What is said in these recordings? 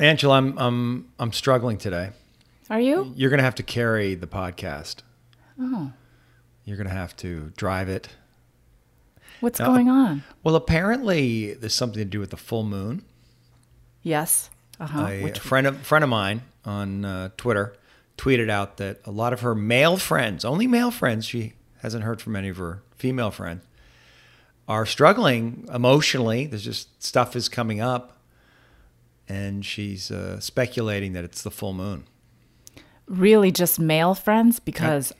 Angela, I'm I'm I'm struggling today. Are you? You're gonna have to carry the podcast. Oh. You're gonna have to drive it. What's Uh, going on? Well, apparently there's something to do with the full moon. Yes. Uh huh. a friend of friend of mine on uh, Twitter tweeted out that a lot of her male friends, only male friends, she hasn't heard from any of her female friends, are struggling emotionally. There's just stuff is coming up, and she's uh, speculating that it's the full moon. Really, just male friends because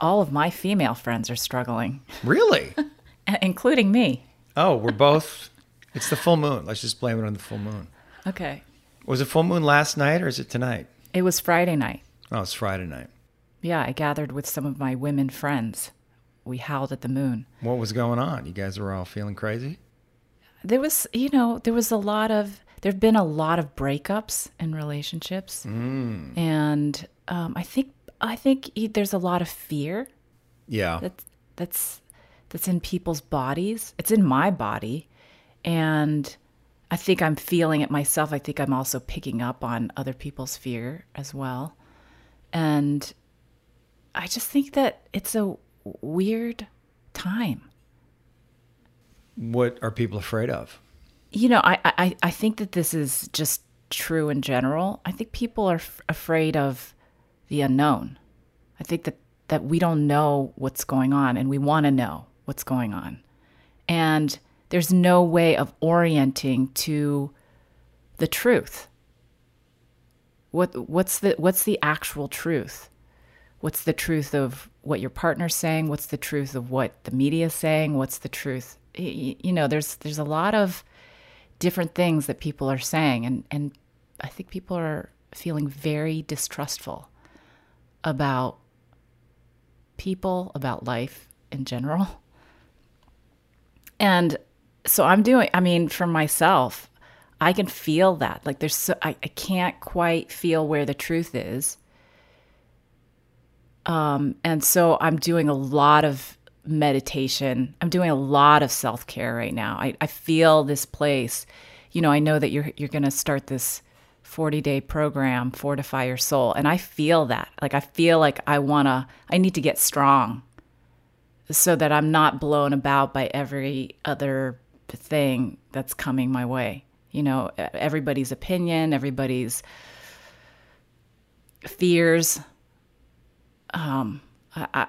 all of my female friends are struggling, Really? including me. oh, we're both. It's the full moon. Let's just blame it on the full moon. Okay. Was it full moon last night or is it tonight? It was Friday night. Oh, it's Friday night. Yeah, I gathered with some of my women friends. We howled at the moon. What was going on? You guys were all feeling crazy? There was, you know, there was a lot of, there have been a lot of breakups in relationships. And um, I think, I think there's a lot of fear Yeah. that's that's that's in people's bodies. It's in my body, and I think I'm feeling it myself. I think I'm also picking up on other people's fear as well, and I just think that it's a weird time. What are people afraid of? You know, I I, I think that this is just true in general. I think people are f- afraid of the unknown. I think that that we don't know what's going on and we want to know what's going on. And there's no way of orienting to the truth. What what's the what's the actual truth? What's the truth of what your partner's saying? What's the truth of what the media's saying? What's the truth? You know, there's there's a lot of different things that people are saying and and I think people are feeling very distrustful about people, about life in general. And so I'm doing, I mean, for myself, I can feel that. Like there's so, I, I can't quite feel where the truth is. Um, and so I'm doing a lot of meditation. I'm doing a lot of self care right now. I, I feel this place. You know, I know that you're you're gonna start this 40 day program, Fortify Your Soul. And I feel that. Like I feel like I wanna I need to get strong so that I'm not blown about by every other thing that's coming my way. You know, everybody's opinion, everybody's fears. Um, I, I,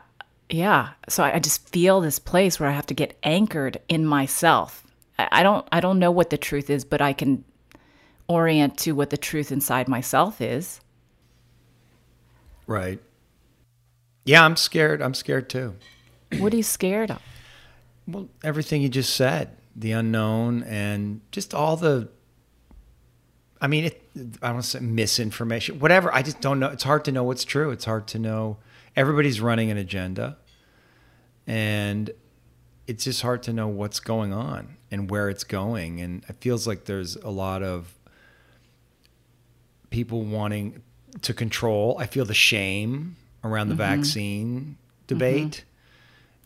yeah. So I, I just feel this place where I have to get anchored in myself. I, I don't, I don't know what the truth is, but I can orient to what the truth inside myself is. Right. Yeah, I'm scared. I'm scared too. What are you scared of? Well, everything you just said, the unknown and just all the I mean, it, I don't say misinformation, whatever. I just don't know. It's hard to know what's true. It's hard to know. Everybody's running an agenda, and it's just hard to know what's going on and where it's going. And it feels like there's a lot of people wanting to control. I feel the shame around the vaccine debate.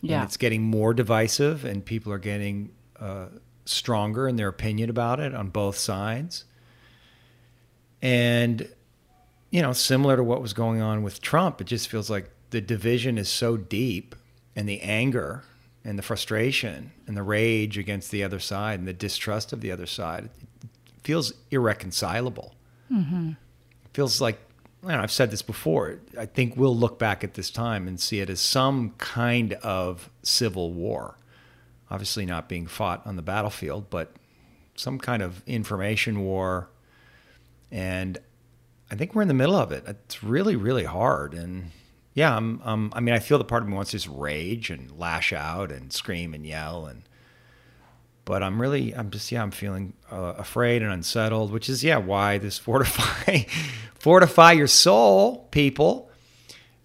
Yeah. And it's getting more divisive, and people are getting uh, stronger in their opinion about it on both sides. And, you know, similar to what was going on with Trump, it just feels like the division is so deep, and the anger and the frustration and the rage against the other side and the distrust of the other side it feels irreconcilable. Mm-hmm. It feels like you know, I've said this before. I think we'll look back at this time and see it as some kind of civil war. Obviously, not being fought on the battlefield, but some kind of information war. And I think we're in the middle of it. It's really, really hard. And yeah, I'm, um, I mean, I feel the part of me wants to just rage and lash out and scream and yell and but I'm really, I'm just, yeah, I'm feeling uh, afraid and unsettled, which is, yeah, why this fortify, fortify your soul, people.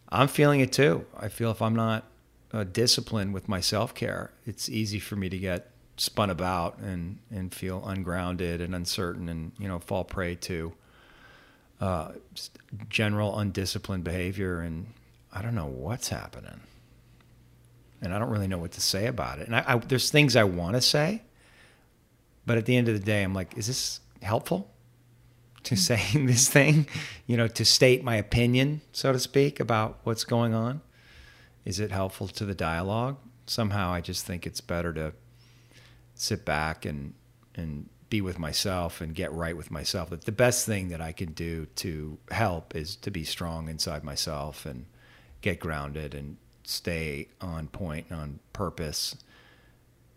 I'm feeling it too. I feel if I'm not uh, disciplined with my self care, it's easy for me to get spun about and and feel ungrounded and uncertain, and you know, fall prey to uh, general undisciplined behavior, and I don't know what's happening. and I don't really know what to say about it. And I, I, there's things I want to say, but at the end of the day, I'm like, is this helpful to Mm. saying this thing? You know, to state my opinion, so to speak, about what's going on. Is it helpful to the dialogue? Somehow, I just think it's better to sit back and and be with myself and get right with myself. That the best thing that I can do to help is to be strong inside myself and get grounded and stay on point and on purpose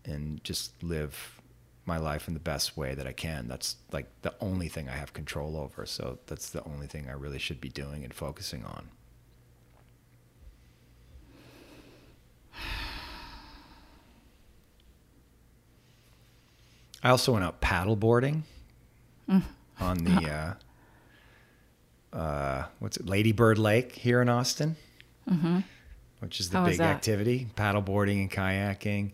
and just live my life in the best way that I can. That's like the only thing I have control over. So that's the only thing I really should be doing and focusing on. I also went out paddle boarding on the uh, uh, what's it, Lady Bird Lake here in Austin, Mm-hmm. which is the How big that? activity, paddle boarding and kayaking.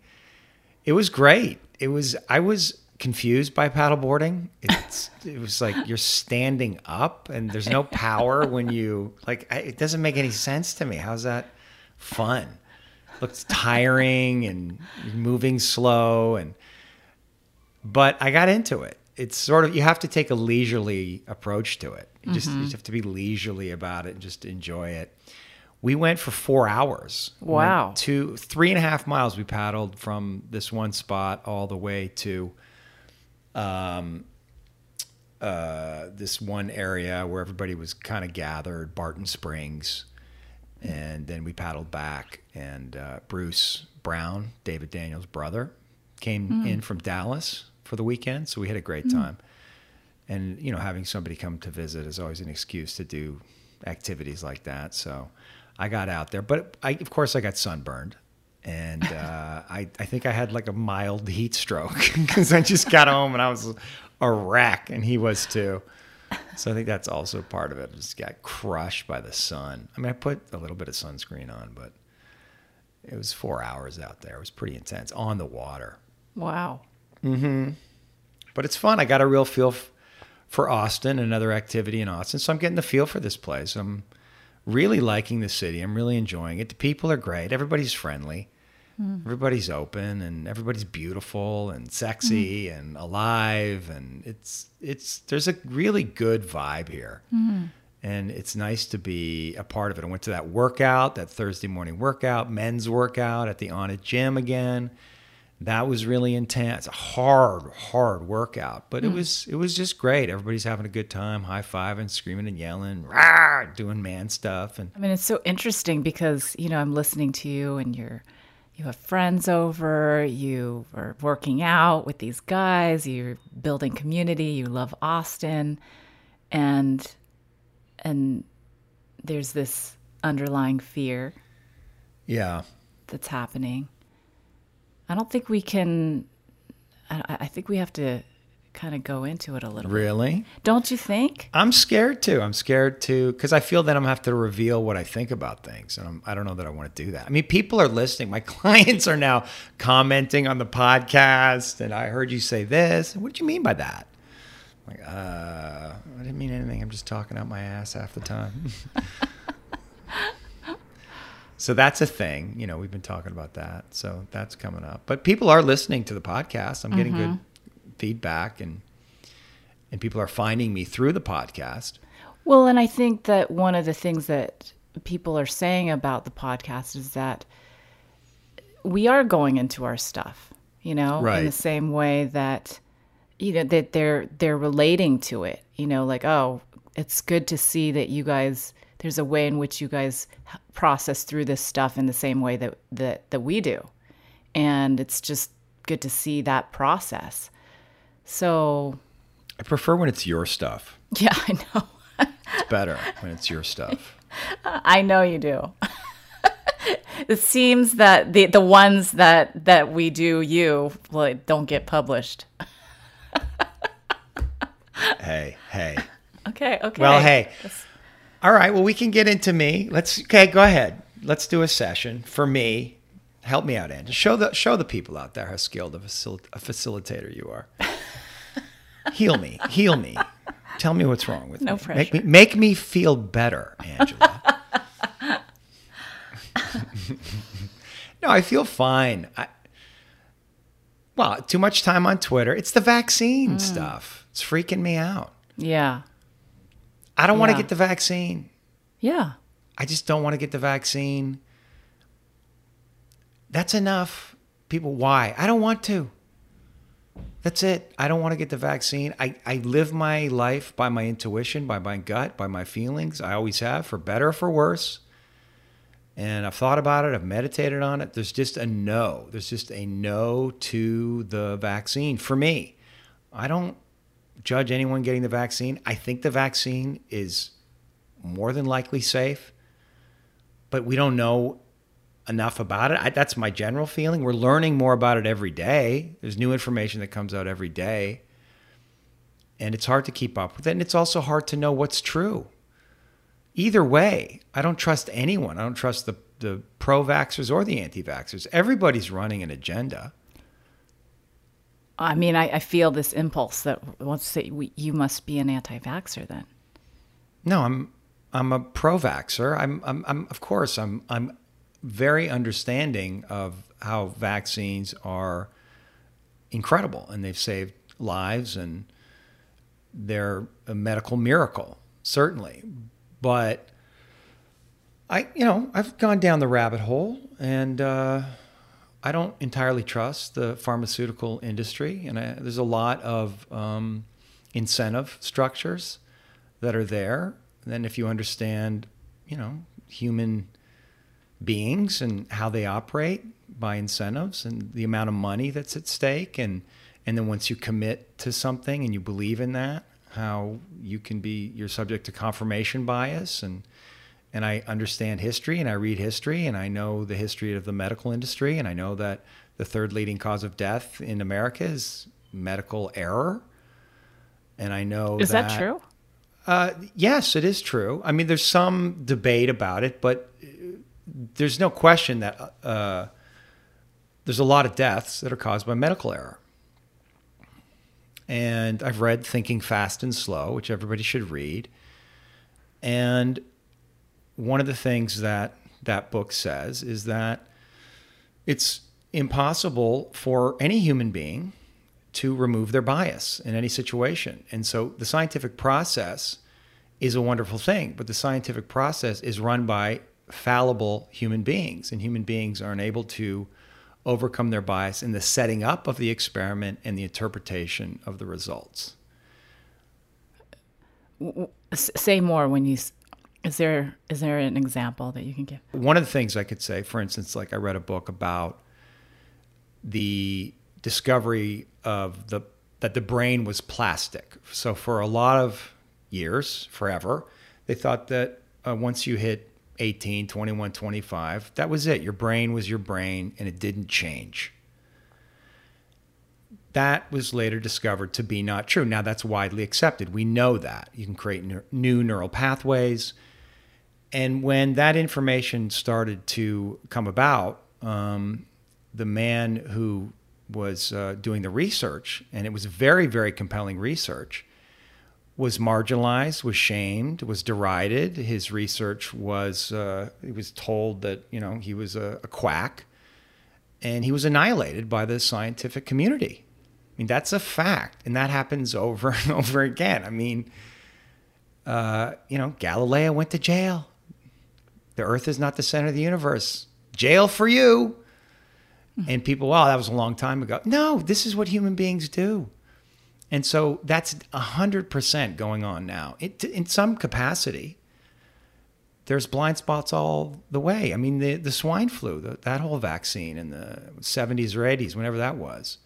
It was great. It was I was confused by paddle boarding. It's it was like you're standing up and there's no power when you like I, it doesn't make any sense to me. How's that fun? Looks tiring and moving slow and but I got into it. It's sort of you have to take a leisurely approach to it. You just you mm-hmm. just have to be leisurely about it and just enjoy it. We went for four hours. We Wow. two, three and a half miles. We paddled from this one spot all the way to um, uh, this one area where everybody was kind of gathered, Barton Springs. And then we paddled back, and uh, Bruce Brown, David Daniels' brother, came in from Dallas for the weekend. So we had a great time. And, you know, having somebody come to visit is always an excuse to do activities like that. So I got out there. But I, of course, I got sunburned. And uh, I, I think I had like a mild heat stroke because I just got home and I was a wreck, and he was too. So I think that's also part of it. Just got crushed by the sun. I mean, I put a little bit of sunscreen on, but it was four hours out there. It was pretty intense on the water. Wow. Hmm. But it's fun. I got a real feel f- for Austin, and another activity in Austin. So I'm getting the feel for this place. I'm really liking the city. I'm really enjoying it. The people are great. Everybody's friendly. Hmm. Everybody's open and everybody's beautiful and sexy hmm. and alive and it's it's there's a really good vibe here. Hmm. And it's nice to be a part of it. I went to that workout, that Thursday morning workout, men's workout at the Onnit gym again that was really intense a hard hard workout but it was it was just great everybody's having a good time high-fiving screaming and yelling rah, doing man stuff and I mean, it's so interesting because, you know, I'm listening to you and you're you have friends over, you are working out with these guys, you're building community, you love Austin and and there's this underlying fear yeah that's happening. I don't think we can I, I think we have to kind of go into it a little bit. really Don't you think? i'm scared too i'm scared too because i feel that i'm gonna have to reveal what i think about things and I'm, i don't know that i want to do that i mean people are listening my clients are now commenting on the podcast and i heard you say this what do you mean by that like uh i didn't mean anything i'm just talking out my ass half the time So that's a thing. You know, we've been talking about that. So that's coming up. But people are listening to the podcast. I'm getting good feedback and and people are finding me through the podcast. Well, and I think that one of the things that people are saying about the podcast is that we are going into our stuff, you know, in the same way that you know that they're they're relating to it, you know, like oh, it's good to see that you guys there's a way in which you guys process through this stuff in the same way that that that we do. And it's just good to see that process. So, I prefer when it's your stuff. yeah, I know. It's better when it's your stuff. I know you do. it seems that the the ones that that we do you well don't get published. Hey, hey. Okay, okay. Well, hey. All right. Well, we can get into me. Let's. Okay, go ahead. Let's do a session for me. Help me out, Ange. Show the show the people out there how skilled a, facil- a facilitator you are. Heal me. Heal me. Tell me what's wrong with No me. Make me pressure. make me feel better, Angela. no, I feel fine. I, well, too much time on Twitter. It's the vaccine hmm. stuff. It's freaking me out. Yeah. I don't want to get the vaccine. Yeah. I just don't want to get the vaccine. That's enough. People, why? I don't want to. That's it. I don't want to get the vaccine. I, I live my life by my intuition, by my gut, by my feelings. I always have, for better or for worse. And I've thought about it, I've meditated on it. There's just a no. There's just a no to the vaccine for me. I don't judge anyone getting the vaccine. I think the vaccine is more than likely safe, but we don't know enough about it. I, that's my general feeling. We're learning more about it every day. There's new information that comes out every day. And it's hard to keep up with it. And it's also hard to know what's true. Either way, I don't trust anyone. I don't trust the, the pro vaxxers or the anti vaxxers. Everybody's running an agenda. I mean, I, I feel this impulse that wants to say we, you must be an anti-vaxxer then. No, I'm I'm a pro vaxxer. I'm, I'm I'm of course I'm I'm very understanding of how vaccines are incredible and they've saved lives and they're a medical miracle, certainly. But I you know, I've gone down the rabbit hole and uh I don't entirely trust the pharmaceutical industry, and I, there's a lot of um, incentive structures that are there. And then, if you understand, you know, human beings and how they operate by incentives and the amount of money that's at stake, and and then once you commit to something and you believe in that, how you can be you're subject to confirmation bias and and I understand history and I read history and I know the history of the medical industry and I know that the third leading cause of death in America is medical error. And I know Is that, true? Uh, yes, it is true. I mean, there's some debate about it, but there's no question that uh, there's a lot of deaths that are caused by medical error. And I've read Thinking Fast and Slow, which everybody should read. And one of the things that that book says is that it's impossible for any human being to remove their bias in any situation. And so the scientific process is a wonderful thing, but the scientific process is run by fallible human beings, and human beings are unable to overcome their bias in the setting up of the experiment and the interpretation of the results. Say more when you. s- Is there is there an example that you can give? One of the things I could say, for instance, like I read a book about the discovery of the that the brain was plastic. So for a lot of years, forever, they thought that uh, once you hit 18, 21, 25, that was it. Your brain was your brain and it didn't change. That was later discovered to be not true. Now that's widely accepted. We know that. You can create new neural pathways. And when that information started to come about, um, the man who was uh, doing the research, and it was very, very compelling research, was marginalized, was shamed, was derided. His research was, uh, he was told that, you know, he was a, a quack, and he was annihilated by the scientific community. I mean, that's a fact, and that happens over and over again. I mean, uh, you know, Galileo went to jail. The Earth is not the center of the universe. Jail for you. And people, wow, that was a long time ago. No, this is what human beings do. And so that's 100% going on now. It, in some capacity, there's blind spots all the way. I mean, the, the swine flu, the, that whole vaccine in the 70s or 80s, whenever that was,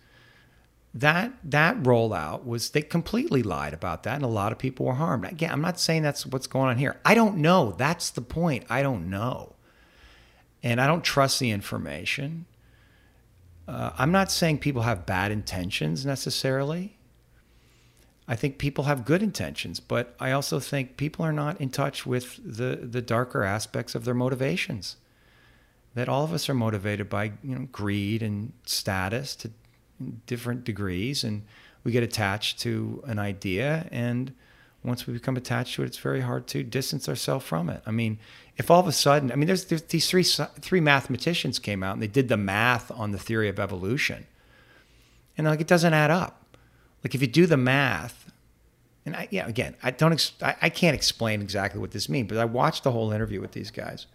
that that rollout was they completely lied about that and a lot of people were harmed. Again i'm not saying that's what's going on here. I don't know. That's the point. I don't know. And i don't trust the information. Uh, i'm not saying people have bad intentions necessarily i think people have good intentions but i also think people are not in touch with the the darker aspects of their motivations. That all of us are motivated by you know greed and status to different degrees and we get attached to an idea and once we become attached to it it's very hard to distance ourselves from it. I mean if all of a sudden, I mean, there's, there's these three three mathematicians came out and they did the math on the theory of evolution, and like it doesn't add up. Like if you do the math, and I, yeah, again, I don't, ex- I, I can't explain exactly what this means, but I watched the whole interview with these guys,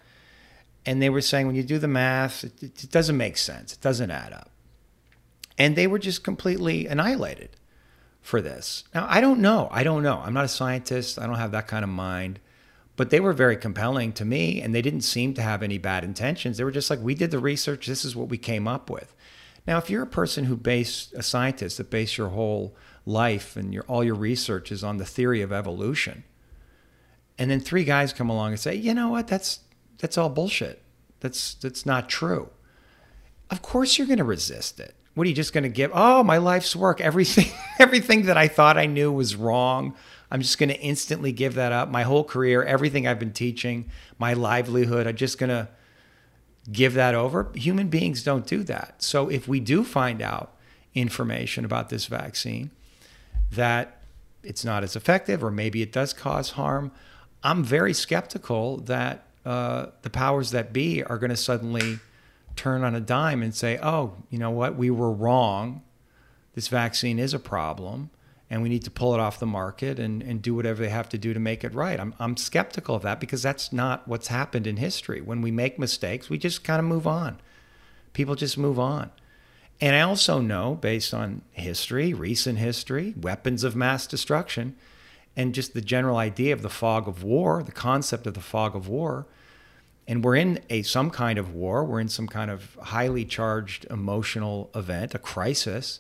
and they were saying when you do the math, it, it doesn't make sense. It doesn't add up, and they were just completely annihilated for this. Now I don't know. I don't know. I'm not a scientist. I don't have that kind of mind but they were very compelling to me and they didn't seem to have any bad intentions they were just like we did the research this is what we came up with now if you're a person who base a scientist that base your whole life and your all your research is on the theory of evolution. And then three guys come along and say you know what? That's that's all bullshit. That's that's not true. Of course you're going to resist it. What are you just going to give oh my life's work. Everything everything that i thought i knew was wrong. I'm just going to instantly give that up. My whole career, everything I've been teaching, my livelihood, I'm just going to give that over. Human beings don't do that. So if we do find out information about this vaccine that it's not as effective or maybe it does cause harm, I'm very skeptical that uh, the powers that be are going to suddenly turn on a dime and say, oh, you know what, we were wrong. This vaccine is a problem and we need to pull it off the market and, and do whatever they have to do to make it right. I'm, I'm skeptical of that because that's not what's happened in history. When we make mistakes, we just kind of move on. People just move on. And I also know, based on history, recent history, weapons of mass destruction, and just the general idea of the fog of war, the concept of the fog of war, and we're in a some kind of war, we're in some kind of highly charged emotional event, a crisis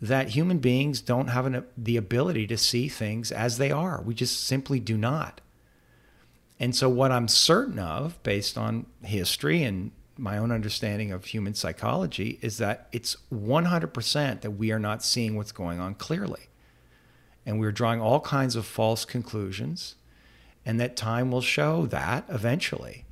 that human beings don't have an, the ability to see things as they are. We just simply do not. And so, what I'm certain of, based on history and my own understanding of human psychology, is that it's 100% that we are not seeing what's going on clearly. And we're drawing all kinds of false conclusions, and that time will show that eventually.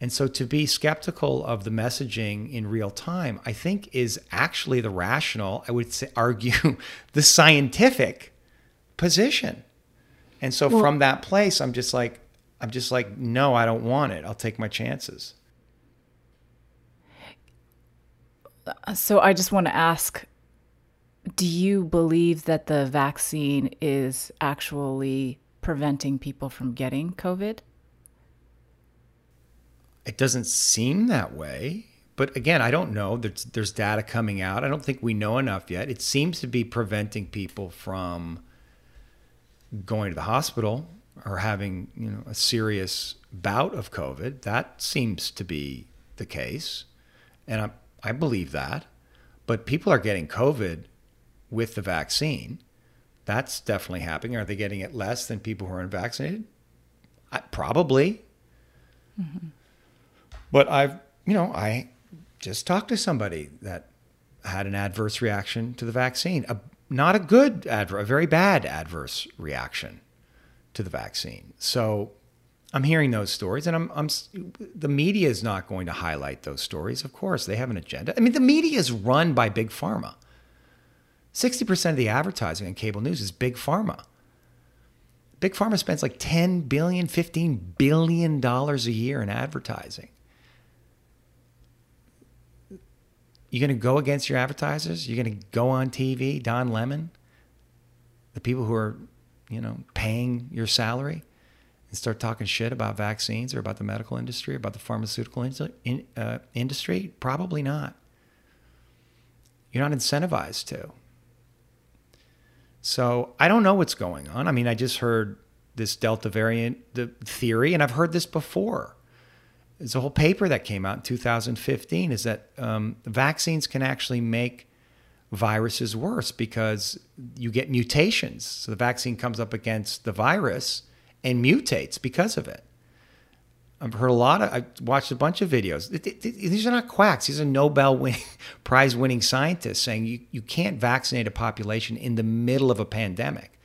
And so to be skeptical of the messaging in real time, I think is actually the rational, I would say, argue, the scientific position. And so well, from that place, I'm just like, I'm just like, no, I don't want it. I'll take my chances. So I just want to ask do you believe that the vaccine is actually preventing people from getting COVID? It doesn't seem that way. But again, I don't know. There's, there's data coming out. I don't think we know enough yet. It seems to be preventing people from going to the hospital or having you know a serious bout of COVID. That seems to be the case, and I I believe that. But people are getting COVID with the vaccine. That's definitely happening. Are they getting it less than people who are unvaccinated? I, probably. Mm-hmm. But I've, you know, I just talked to somebody that had an adverse reaction to the vaccine. A, not a good adver, a very bad adverse reaction to the vaccine. So I'm hearing those stories, and I'm, I'm the media is not going to highlight those stories. Of course, they have an agenda. I mean, the media is run by big pharma. Sixty percent of the advertising in cable news is big pharma. Big pharma spends like 10 billion, 15 billion dollars a year in advertising. You're going to go against your advertisers? You're going to go on TV, Don Lemon, the people who are, you know, paying your salary, and start talking shit about vaccines or about the medical industry about the pharmaceutical in, uh, industry? Probably not. You're not incentivized to. So I don't know what's going on. I mean, I just heard this Delta variant the theory, and I've heard this before there's a whole paper that came out in 2015 is that um, vaccines can actually make viruses worse because you get mutations. So the vaccine comes up against the virus and mutates because of it. I've heard a lot of, I watched a bunch of videos. These are not quacks. These are Nobel prize winning scientists saying you, you can't vaccinate a population in the middle of a pandemic.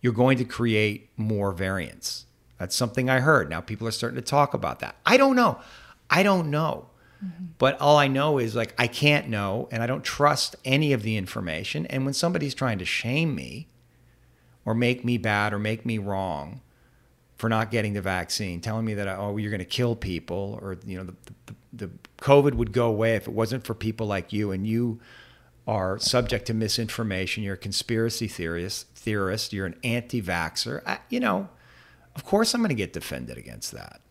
You're going to create more variants. That's something I heard. Now people are starting to talk about that. I don't know. I don't know. Mm-hmm. But all I know is like I can't know and I don't trust any of the information. And when somebody's trying to shame me or make me bad or make me wrong for not getting the vaccine, telling me that oh you're going to kill people, or you know the, the, the COVID would go away if it wasn't for people like you, and you are subject to misinformation. You're a conspiracy theorist. Theorist. You're an anti-vaxer. I, you know, of course I'm going to get defended against that,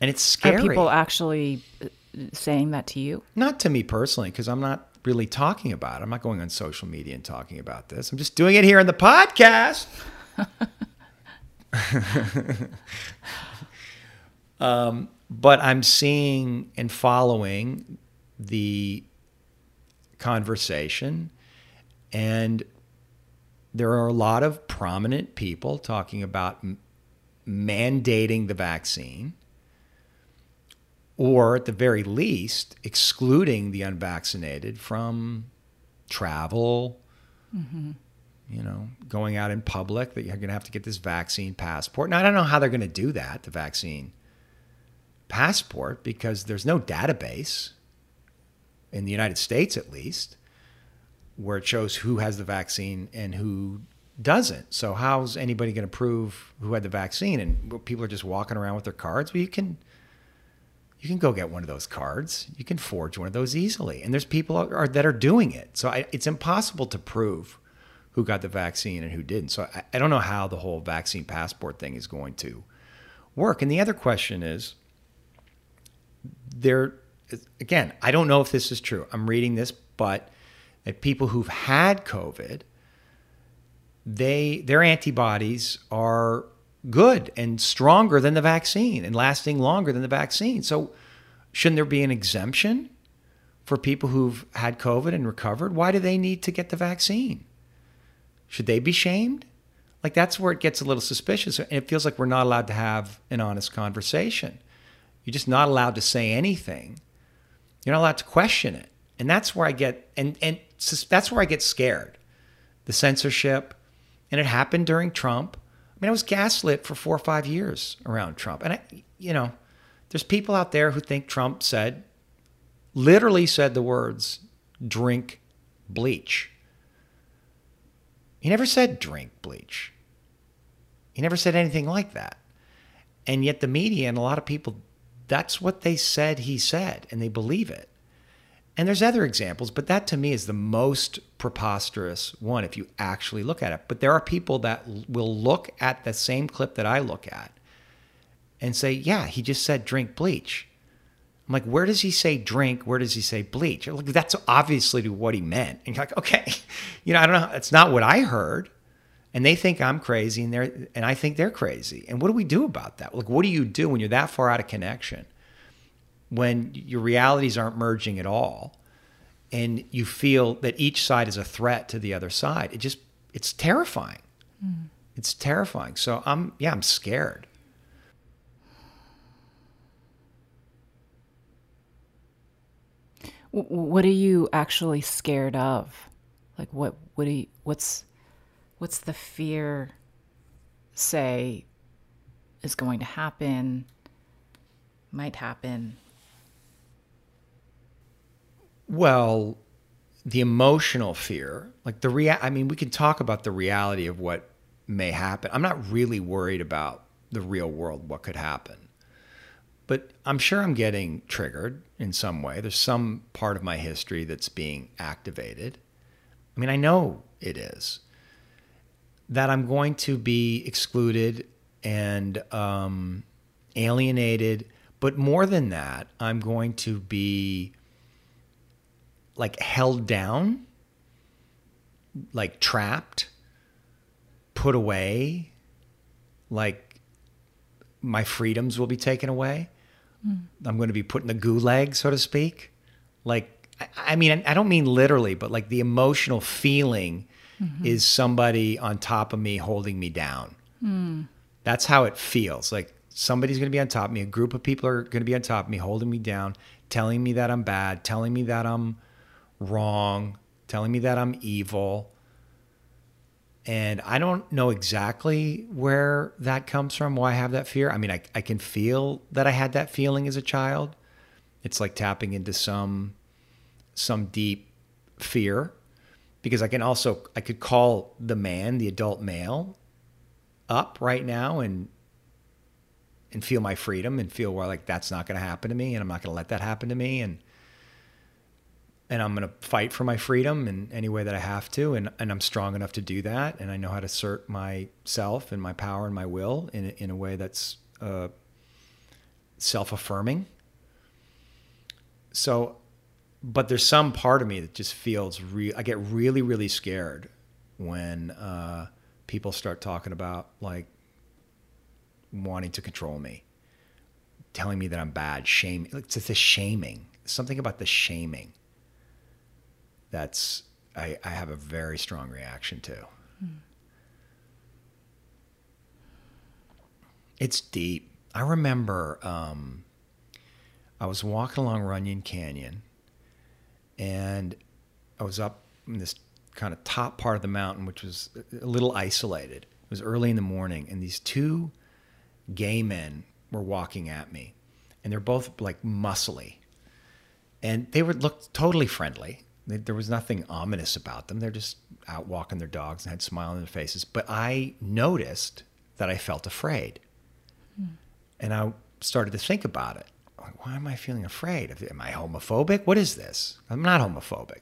and it's scary. Are people actually uh, saying that to you? Not to me personally, because I'm not really talking about it. I'm not going on social media and talking about this. I'm just doing it here in the podcast. um, but I'm seeing and following the conversation, and there are a lot of prominent people talking about m- mandating the vaccine, or at the very least, excluding the unvaccinated from travel. Mm-hmm you know, going out in public that you're going to have to get this vaccine passport. Now, I don't know how they're going to do that, the vaccine passport, because there's no database in the United States, at least, where it shows who has the vaccine and who doesn't. So, how's anybody going to prove who had the vaccine? And people are just walking around with their cards. Well, you can. You can go get one of those cards. You can forge one of those easily, and there's people are, that are doing it. So I, it's impossible to prove who got the vaccine and who didn't. So I, I don't know how the whole vaccine passport thing is going to work. And the other question is there again, I don't know if this is true. I'm reading this, but that people who've had COVID, they their antibodies are good and stronger than the vaccine and lasting longer than the vaccine. So shouldn't there be an exemption for people who've had COVID and recovered? Why do they need to get the vaccine? Should they be shamed? Like that's where it gets a little suspicious. And it feels like we're not allowed to have an honest conversation. You're just not allowed to say anything. You're not allowed to question it. And that's where I get and and that's where I get scared. The censorship. And it happened during Trump. I mean, I was gaslit for four or five years around Trump. And I, you know, there's people out there who think Trump said, literally said the words, drink bleach. He never said drink bleach. He never said anything like that. And yet the media and a lot of people, that's what they said he said, and they believe it. And there's other examples, but that to me is the most preposterous one if you actually look at it. But there are people that will look at the same clip that I look at and say, yeah, he just said drink bleach. I'm like, where does he say drink? Where does he say bleach? Like, that's obviously what he meant. And you're like, okay, you know, I don't know. That's not what I heard. And they think I'm crazy, and they're and I think they're crazy. And what do we do about that? Like, what do you do when you're that far out of connection? When your realities aren't merging at all, and you feel that each side is a threat to the other side. It just it's terrifying. Mm. It's terrifying. So I'm yeah, I'm scared. What are you actually scared of? Like what what do you, what's what's the fear say is going to happen, might happen? Well, the emotional fear, like the rea- I mean, we can talk about the reality of what may happen. I'm not really worried about the real world, what could happen. But I'm sure I'm getting triggered in some way. There's some part of my history that's being activated. I mean, I know it is. That I'm going to be excluded and um, alienated. But more than that, I'm going to be like held down, like trapped, put away, like my freedoms will be taken away. Mm. I'm going to be put in the gulag, so to speak. Like, I mean, I don't mean literally, but like the emotional feeling mm-hmm. is somebody on top of me holding me down. Mm. That's how it feels. Like somebody's going to be on top of me. A group of people are going to be on top of me, holding me down, telling me that I'm bad, telling me that I'm wrong, telling me that I'm evil. And I don't know exactly where that comes from, why I have that fear. I mean, I, I can feel that I had that feeling as a child. It's like tapping into some some deep fear because I can also I could call the man, the adult male up right now and and feel my freedom and feel where like that's not going to happen to me and I'm not going to let that happen to me and and I'm going to fight for my freedom in any way that I have to and and I'm strong enough to do that and I know how to assert myself and my power and my will in in a way that's uh, self-affirming. So but there's some part of me that just feels real I get really really scared when uh, people start talking about like wanting to control me, telling me that I'm bad, shame. It's the shaming. Something about the shaming. That's I, I have a very strong reaction to. Hmm. It's deep. I remember um, I was walking along Runyon Canyon, and I was up in this kind of top part of the mountain, which was a little isolated. It was early in the morning, and these two gay men were walking at me, and they're both like muscly, and they would look totally friendly. There was nothing ominous about them. They're just out walking their dogs and had smile on their faces. But I noticed that I felt afraid, hmm. and I started to think about it. Like, why am I feeling afraid? Am I homophobic? What is this? I'm not homophobic,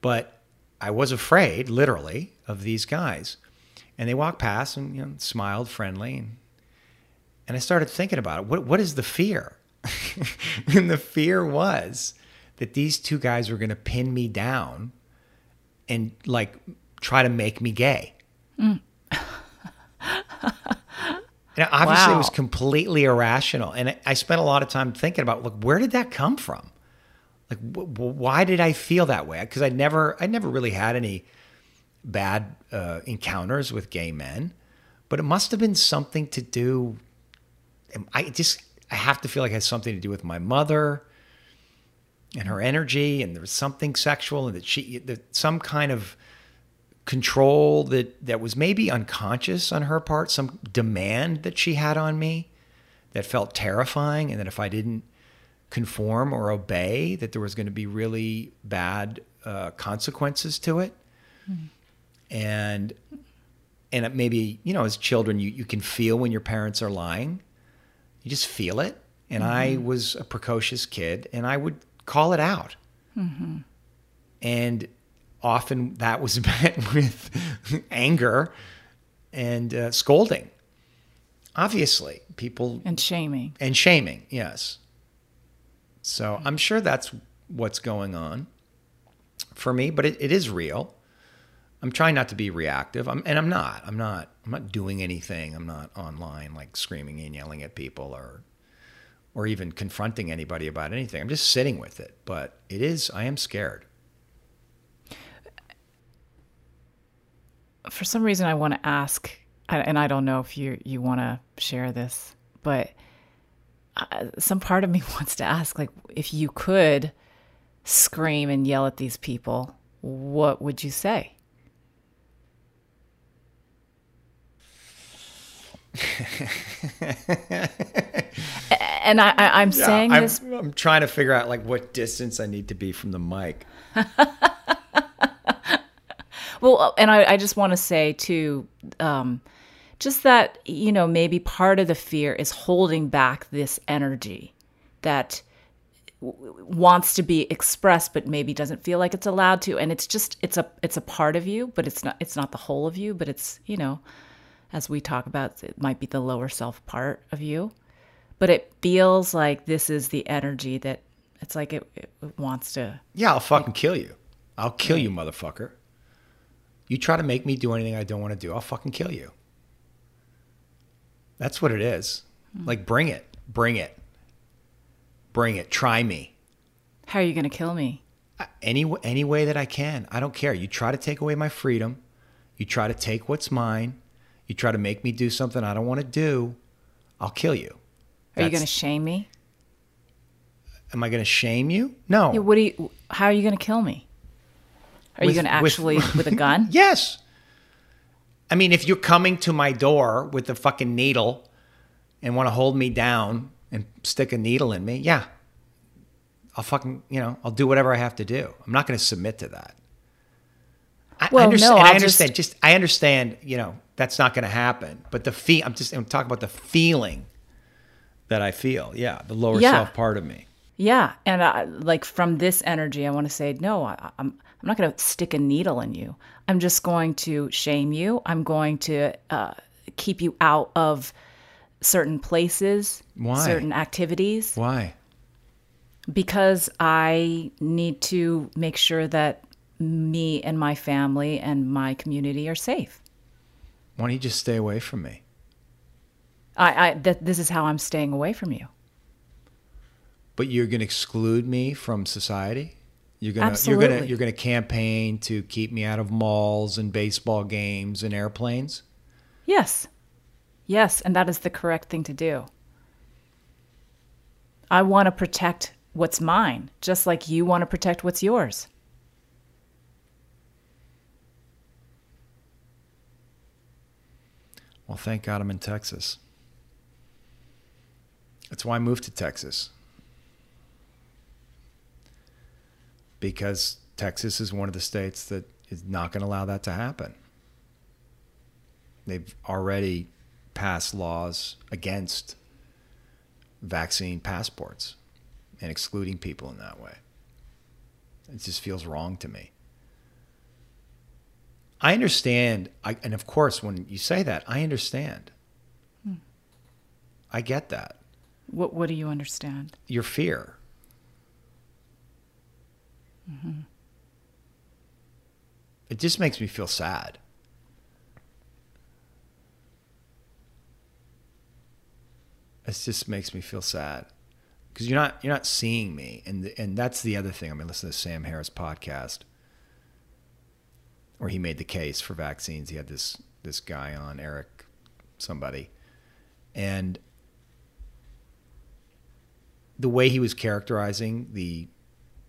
but I was afraid, literally, of these guys. And they walked past and you know, smiled friendly and and I started thinking about it. What, what is the fear? and the fear was that these two guys were going to pin me down and like try to make me gay. Mm. and obviously, wow. it was completely irrational. And I spent a lot of time thinking about, look, where did that come from? Like, why did I feel that way? Because I never, I never really had any bad uh, encounters with gay men, but it must have been something to do I just I have to feel like it has something to do with my mother and her energy, and there was something sexual, and that she that some kind of control that that was maybe unconscious on her part, some demand that she had on me that felt terrifying, and that if I didn't conform or obey, that there was going to be really bad uh, consequences to it. Mm. And and maybe you know, as children, you you can feel when your parents are lying you just feel it. And mm-hmm. I was a precocious kid and I would call it out. Mm-hmm. And often that was met with anger and uh, scolding. Obviously, people. And shaming. And shaming, yes. So I'm sure that's what's going on for me, but it, it is real. I'm trying not to be reactive. I'm, and I'm not. I'm not. I'm not doing anything. I'm not online like screaming and yelling at people or or even confronting anybody about anything. I'm just sitting with it. But it is. I am scared. For some reason, I want to ask, and I don't know if you you want to share this, but uh, some part of me wants to ask, like, if you could scream and yell at these people, what would you say? and I, am yeah, saying I'm, this. I'm trying to figure out like what distance I need to be from the mic. well, uh, and I, I just want to say too, um, just that you know maybe part of the fear is holding back this energy that wants to be expressed but maybe doesn't feel like it's allowed to and it's just it's a it's a part of you but it's not it's not the whole of you but it's you know as we talk about, it might be the lower self part of you. But it feels like this is the energy that it's like it, it wants to. Yeah, I'll fucking kill you. I'll kill you, motherfucker. You try to make me do anything I don't want to do, I'll fucking kill you. That's what it is. Mm. Like, bring it. Bring it. Bring it. Try me. How are you going to kill me? Any, any way that I can. I don't care. You try to take away my freedom. You try to take what's mine. You try to make me do something I don't want to do, I'll kill you. Are you going to shame me? Am I going to shame you? No. Yeah, what do you? How are you going to kill me? Are with, you going to actually with, with a gun? yes. I mean, if you're coming to my door with a fucking needle and want to hold me down and stick a needle in me, yeah, I'll fucking, you know, I'll do whatever I have to do. I'm not going to submit to that. I, well, understand, no, I understand. Just, just I understand. You know, that's not going to happen. But the fee, I'm just I'm talking about the feeling that I feel. Yeah, the lower Yeah. self part of me. Yeah, and I, like from this energy, I want to say no. I, I'm I'm not going to stick a needle in you. I'm just going to shame you. I'm going to uh, keep you out of certain places, Why? certain activities, Why? because I need to make sure that me and my family and my community are safe. Why don't you just stay away from me? I, I that this is how I'm staying away from you. But you're going to exclude me from society. You're gonna you're gonna you're gonna campaign to keep me out of malls and baseball games and airplanes. Yes. Yes, and that is the correct thing to do. I want to protect what's mine, just like you want to protect what's yours. Well, thank God I'm in Texas. That's why I moved to Texas. Because Texas is one of the states that is not going to allow that to happen. They've already passed laws against vaccine passports and excluding people in that way. It just feels wrong to me. I understand, I, and of course, when you say that, I understand. Hmm. I get that. What what do you understand? Your fear. Mm-hmm. It just makes me feel sad. It just makes me feel sad because you're not you're not seeing me, and and that's the other thing. I mean, listen to Sam Harris podcast where he made the case for vaccines. He had this this guy on Eric, somebody, and the way he was characterizing the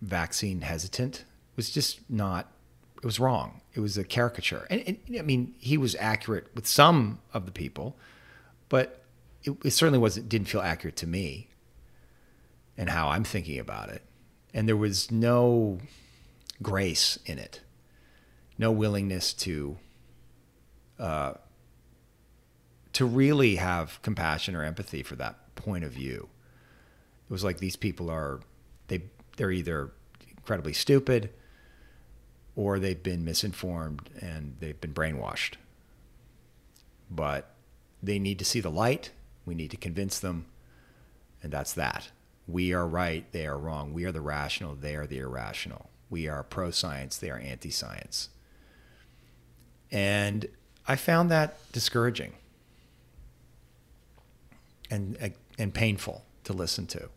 vaccine hesitant was just not. It was wrong. It was a caricature, and, and I mean, he was accurate with some of the people, but it, it certainly wasn't. Didn't feel accurate to me, and how I'm thinking about it, and there was no grace in it no willingness to uh, to really have compassion or empathy for that point of view. It was like these people are they they're either incredibly stupid or they've been misinformed and they've been brainwashed. But they need to see the light. We need to convince them, and that's that. We are right, they are wrong. We are the rational, they are the irrational. We are pro science, they are anti science. And I found that discouraging and, and painful to listen to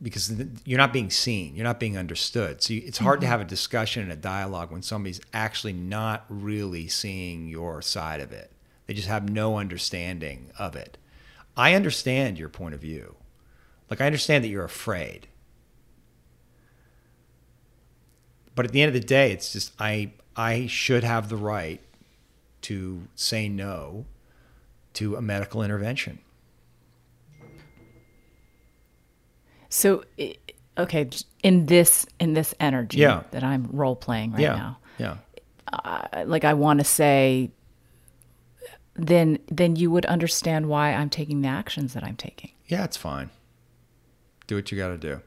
because you're not being seen, you're not being understood. So you, it's hard to mm-hmm. have a discussion and a dialogue when somebody's actually not really seeing your side of it. They just have no understanding of it. I understand your point of view. Like, I understand that you're afraid. But at the end of the day, it's just I I should have the right to say no to a medical intervention. So, okay, in this in this energy Yeah. that I'm role playing right yeah. now, Yeah. I- like I want to say, then then you would understand why I'm taking the actions that I'm taking. Yeah, it's fine. Do what you got to do.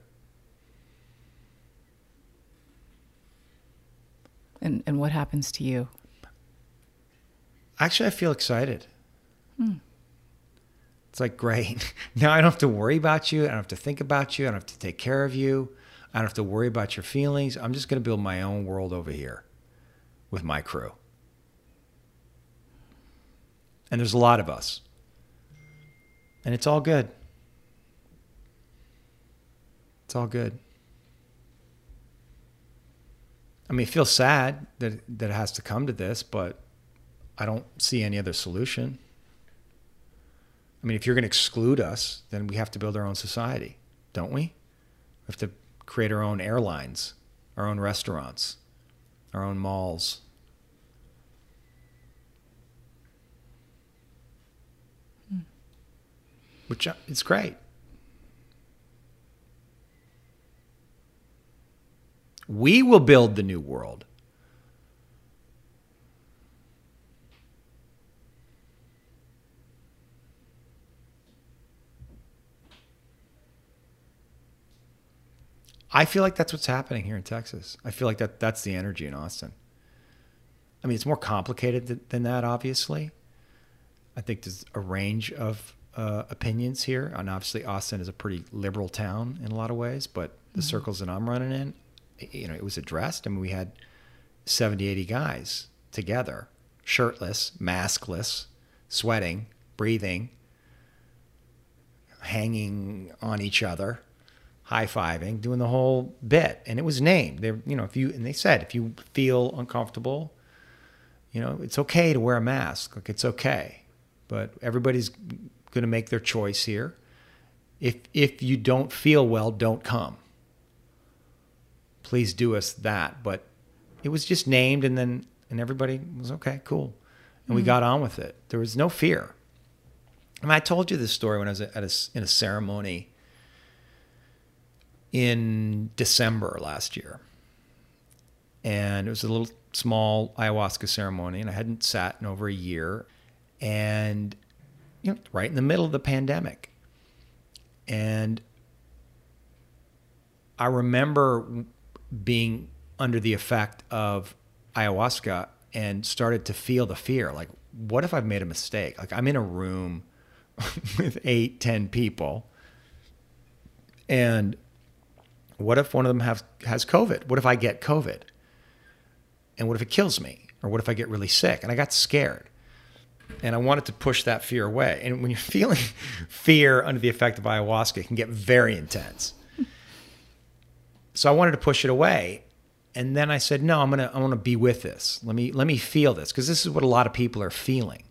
And and what happens to you? Actually, I feel excited. Hmm. It's like, great. Now I don't have to worry about you. I don't have to think about you. I don't have to take care of you. I don't have to worry about your feelings. I'm just going to build my own world over here with my crew. And there's a lot of us. And it's all good. It's all good. I mean, it feels sad that that it has to come to this, but I don't see any other solution. I mean, if you're going to exclude us, then we have to build our own society, don't we? We have to create our own airlines, our own restaurants, our own malls. Which uh, it's great. We will build the new world. I feel like that's what's happening here in Texas. I feel like that that's the energy in Austin. I mean, it's more complicated th- than that, obviously. I think there's a range of uh, opinions here, and obviously Austin is a pretty liberal town in a lot of ways. But the mm-hmm. circles that I'm running in, you know, it was addressed. I mean, we had 70, 80 guys together, shirtless, maskless, sweating, breathing, hanging on each other, high fiving, doing the whole bit. And it was named. They, you know, if you and they said if you feel uncomfortable, you know, it's okay to wear a mask. Like it's okay, but everybody's going to make their choice here. If if you don't feel well, don't come. Please do us that. But it was just named, and then and everybody was okay, cool, and mm-hmm. we got on with it. There was no fear. And I told you this story when I was at a, in a ceremony in December last year. And it was a little small ayahuasca ceremony, and I hadn't sat in over a year. And, you know, right in the middle of the pandemic. And I remember being under the effect of ayahuasca and started to feel the fear like, what if I've made a mistake? Like, I'm in a room with eight, ten people. And what if one of them has, has COVID? What if I get COVID? And what if it kills me? Or what if I get really sick? And I got scared. And I wanted to push that fear away. And when you're feeling fear under the effect of ayahuasca, it can get very intense. So I wanted to push it away. And then I said, no, I'm gonna I want to be with this. Let me let me feel this because this is what a lot of people are feeling.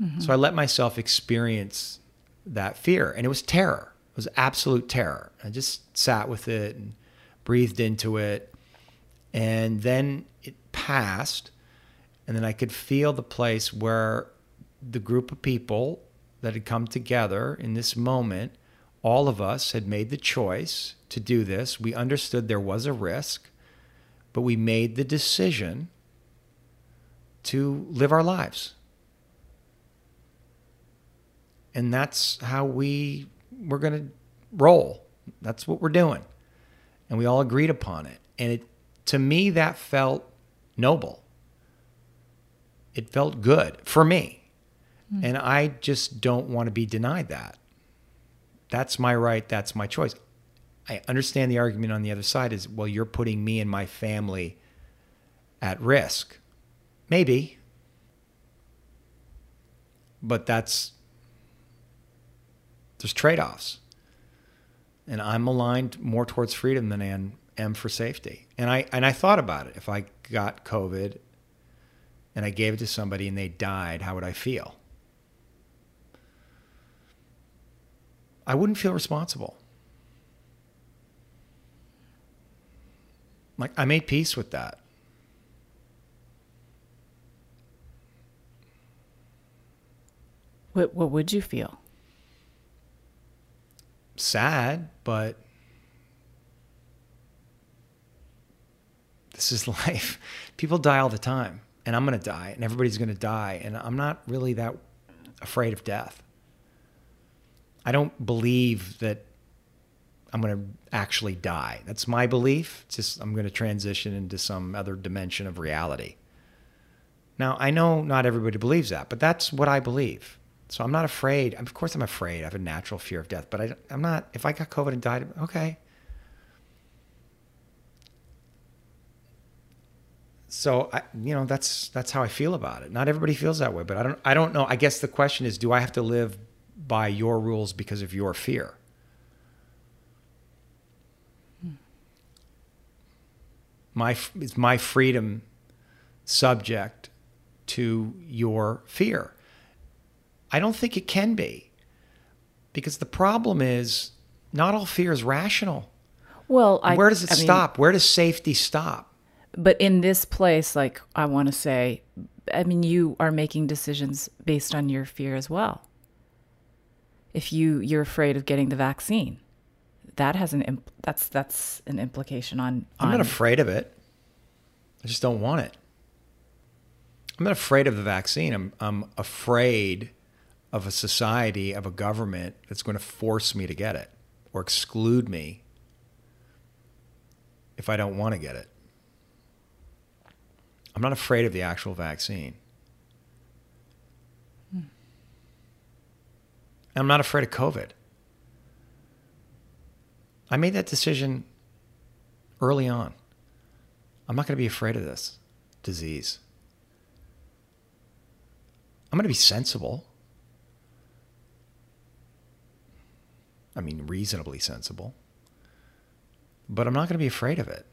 Mm-hmm. So I let myself experience that fear, and it was terror. Was absolute terror. I just sat with it and breathed into it, and then it passed, and then I could feel the place where the group of people that had come together in this moment, all of us had made the choice to do this. We understood there was a risk, but we made the decision to live our lives and that's how we we're going to roll. That's what we're doing. And we all agreed upon it. And it to me that felt noble. It felt good for me. Mm. And I just don't want to be denied that. That's my right, that's my choice. I understand the argument on the other side is well you're putting me and my family at risk. Maybe. But that's there's trade offs. And I'm aligned more towards freedom than I am for safety. And I and I thought about it. If I got COVID and I gave it to somebody and they died, how would I feel? I wouldn't feel responsible. Like I made peace with that. What what would you feel? Sad, but this is life. People die all the time, and I'm going to die, and everybody's going to die, and I'm not really that afraid of death. I don't believe that I'm going to actually die. That's my belief. It's just I'm going to transition into some other dimension of reality. Now, I know not everybody believes that, but that's what I believe. So I'm not afraid. Of course, I'm afraid. I have a natural fear of death, but I, I'm not. If I got COVID and died, okay. So I, you know, that's that's how I feel about it. Not everybody feels that way, but I don't. I don't know. I guess the question is, do I have to live by your rules because of your fear? My is my freedom subject to your fear? I don't think it can be. Because the problem is not all fear is rational. Well, I, where does it I stop? Mean, where does safety stop? But in this place, like I want to say, I mean, you are making decisions based on your fear as well. If you you're afraid of getting the vaccine, that has an imp- that's that's an implication on, on. I'm not afraid of it. I just don't want it. I'm not afraid of the vaccine. I'm I'm afraid of a society, of a government that's going to force me to get it or exclude me if I don't want to get it. I'm not afraid of the actual vaccine. Hmm. I'm not afraid of COVID. I made that decision early on. I'm not going to be afraid of this disease. I'm going to be sensible. I mean, reasonably sensible. But I'm not going to be afraid of it.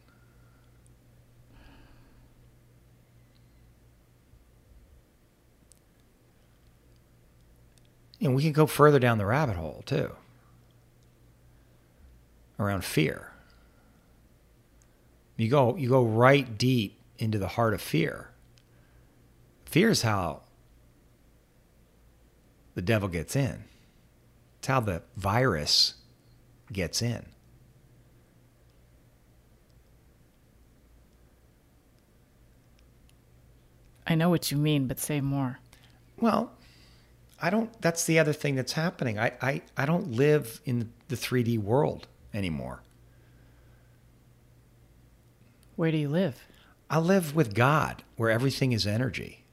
And we can go further down the rabbit hole too around fear. You go you go right deep into the heart of fear. Fear is how the devil gets in. It's how the virus gets in. I know what you mean, but say more. Well, I don't that's the other thing that's happening. I, I, I don't live in the 3D world anymore. Where do you live? I live with God, where everything is energy.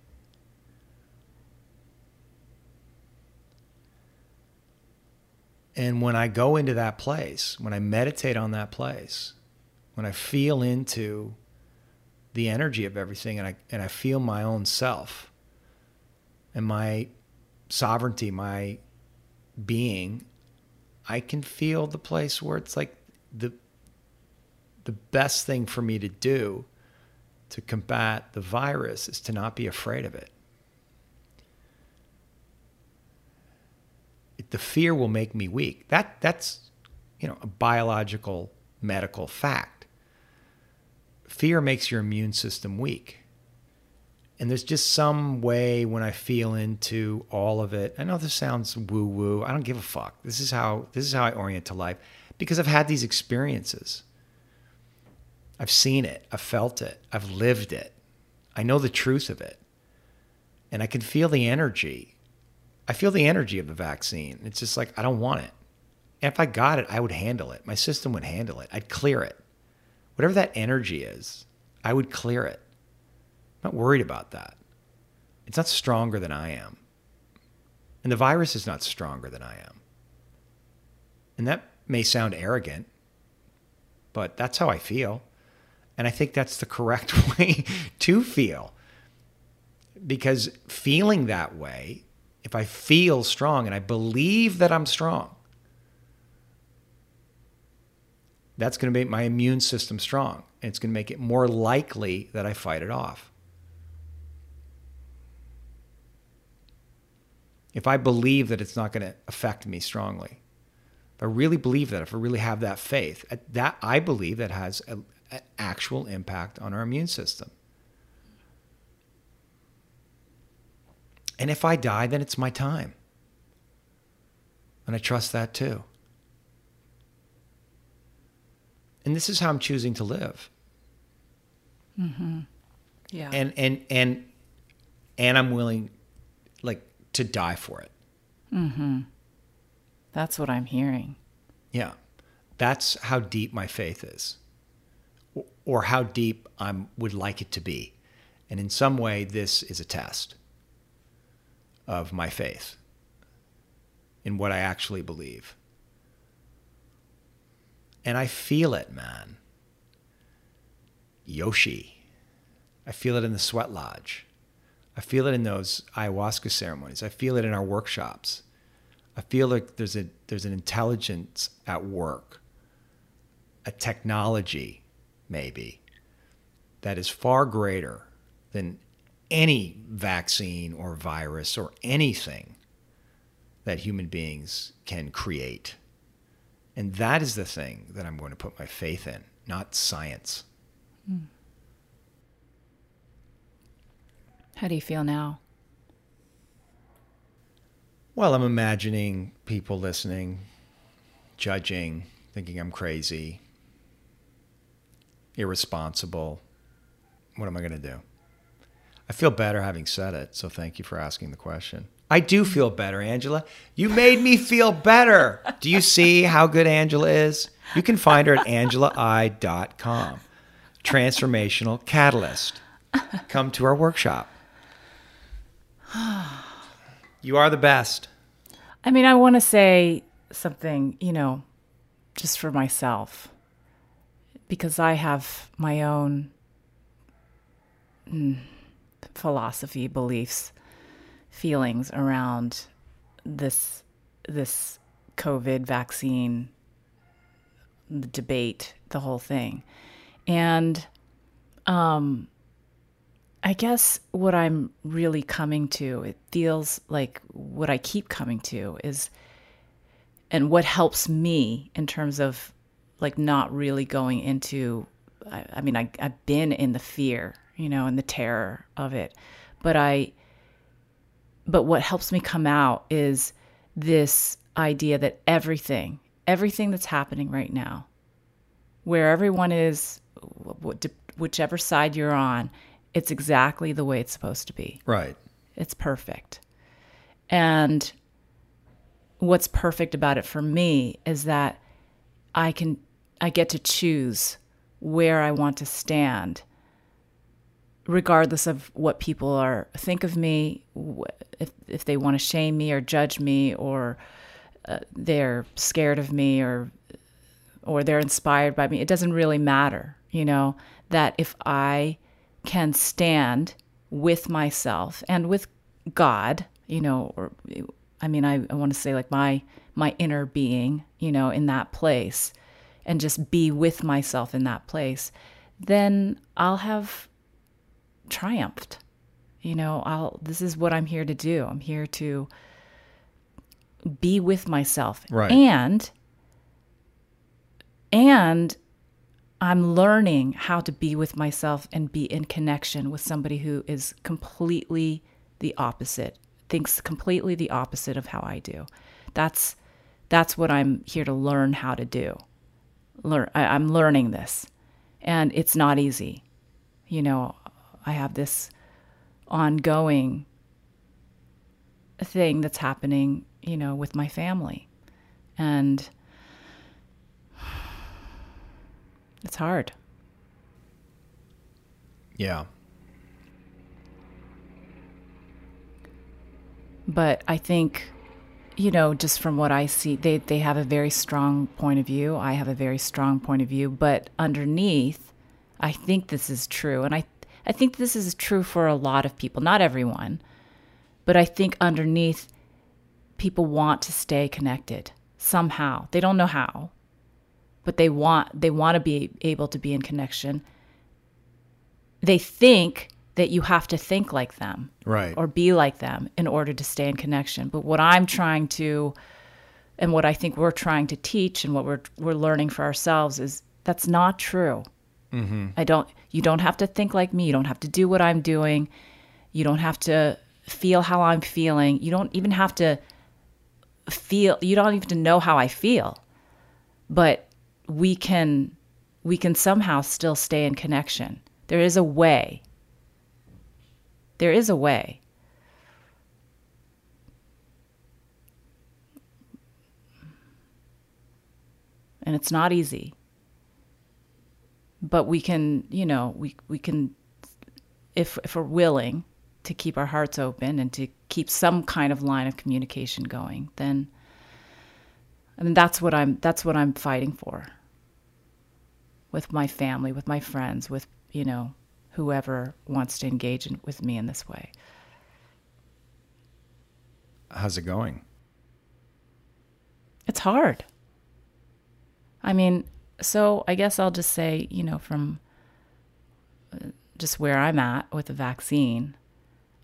And when I go into that place, when I meditate on that place, when I feel into the energy of everything and I, and I feel my own self and my sovereignty, my being, I can feel the place where it's like the the best thing for me to do to combat the virus is to not be afraid of it. The fear will make me weak. That that's you know a biological medical fact. Fear makes your immune system weak. And there's just some way when I feel into all of it. I know this sounds woo woo. I don't give a fuck. This is how this is how I orient to life because I've had these experiences. I've seen it, I've felt it, I've lived it. I know the truth of it. And I can feel the energy. I feel the energy of the vaccine. It's just like I don't want it. And if I got it, I would handle it. My system would handle it. I'd clear it. Whatever that energy is, I would clear it. I'm not worried about that. It's not stronger than I am. And the virus is not stronger than I am. And that may sound arrogant, but that's how I feel. And I think that's the correct way to feel. Because feeling that way, if I feel strong and I believe that I'm strong, that's going to make my immune system strong. And it's going to make it more likely that I fight it off. If I believe that it's not going to affect me strongly, if I really believe that, if I really have that faith, that I believe that has an actual impact on our immune system. And if I die, then it's my time. And I trust that too. And this is how I'm choosing to live. Mm-hmm. Yeah. And and and and I'm willing, like, to die for it. Mm-hmm. That's what I'm hearing. Yeah. That's how deep my faith is. Or how deep I would like it to be. And in some way, this is a test of my faith in what I actually believe. And I feel it, man. Yoshi. I feel it in the sweat lodge. I feel it in those ayahuasca ceremonies. I feel it in our workshops. I feel like there's a there's an intelligence at work, a technology maybe that is far greater than any vaccine or virus or anything that human beings can create. And that is the thing that I'm going to put my faith in, not science. Mm. How do you feel now? Well, I'm imagining people listening, judging, thinking I'm crazy, irresponsible. What am I going to do? I feel better having said it, so thank you for asking the question. I do feel better, Angela. You made me feel better. Do you see how good Angela is? You can find her at angelaai.com. Transformational Catalyst. Come to our workshop. You are the best. I mean, I want to say something, you know, just for myself, because I have my own mm, philosophy, beliefs, feelings around this this COVID vaccine the debate, the whole thing. And um I guess what I'm really coming to, it feels like what I keep coming to is and what helps me in terms of like not really going into I, I mean I, I've been in the fear, you know, and the terror of it. But I but what helps me come out is this idea that everything, everything that's happening right now, where everyone is, whichever side you're on, it's exactly the way it's supposed to be. Right. It's perfect. And what's perfect about it for me is that I can I get to choose where I want to stand regardless of what people are think of me if if they want to shame me or judge me or uh, they're scared of me or or they're inspired by me it doesn't really matter you know? That if i can stand with myself and with god you know or i mean i, I want to say like my my inner being you know in that place and just be with myself in that place then i'll have triumphed you know i'll this is what i'm here to do i'm here to be with myself. Right. And and I'm learning how to be with myself and be in connection with somebody who is completely the opposite, thinks completely the opposite of how I do. That's that's what I'm here to learn how to do. Learn I, I'm learning this. And it's not easy. You know, I have this ongoing thing that's happening you know, with my family. And it's hard. Yeah. But I think, you know, just from what I see, they, they have a very strong point of view. I have a very strong point of view. But underneath, I think this is true. And I, I think this is true for a lot of people, not everyone. But I think underneath, people want to stay connected somehow. They don't know how, but they want they want to be able to be in connection. They think that you have to think like them right or be like them in order to stay in connection. But what I'm trying to and what I think we're trying to teach and what we're we're learning for ourselves is that's not true. Mm-hmm. I don't. You don't have to think like me. You don't have to do what I'm doing. You don't have to feel how I'm feeling. You don't even have to feel you don't even know how I feel. But we can we can somehow still stay in connection. There is a way. There is a way. And it's not easy. But we can, you know, we we can if if we're willing to keep our hearts open and to keep some kind of line of communication going, then I mean that's what I'm that's what I'm fighting for. With my family, with my friends, with you know whoever wants to engage in, with me in this way. How's it going? It's hard. I mean, so I guess I'll just say, you know, from uh, just where I'm at with the vaccine,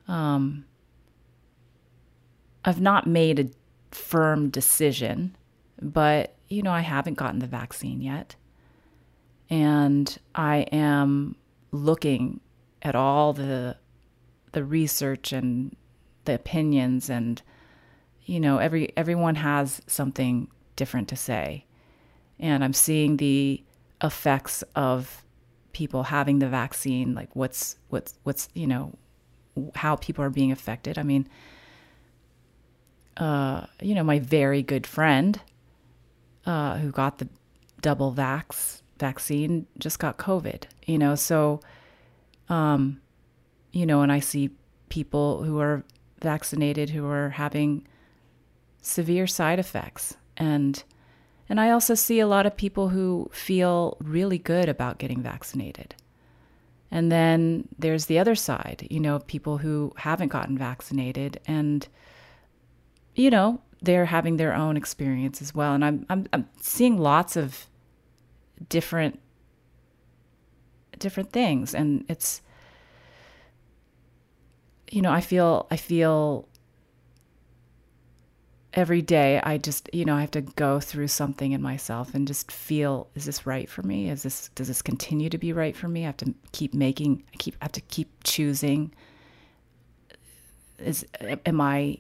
um, I've not made a firm decision, but you know, I haven't gotten the vaccine yet. And I am looking at all the the research and the opinions and you know, every everyone has something different to say. And I'm seeing the effects of people having the vaccine, like what's what's what's, you know, how people are being affected. I mean, uh, you know, my very good friend uh, who got the double vax vaccine just got COVID, you know, so, um, you know, and I see people who are vaccinated who are having severe side effects and and I also see a lot of people who feel really good about getting vaccinated. And then there's the other side, you know, people who haven't gotten vaccinated and you know, they're having their own experience as well. And I'm I'm, I'm seeing lots of different different things and it's you know, I feel I feel every day I just, you know, I have to go through something in myself and just feel is this right for me? Is this does this continue to be right for me? I have to keep making I keep I have to keep choosing is am I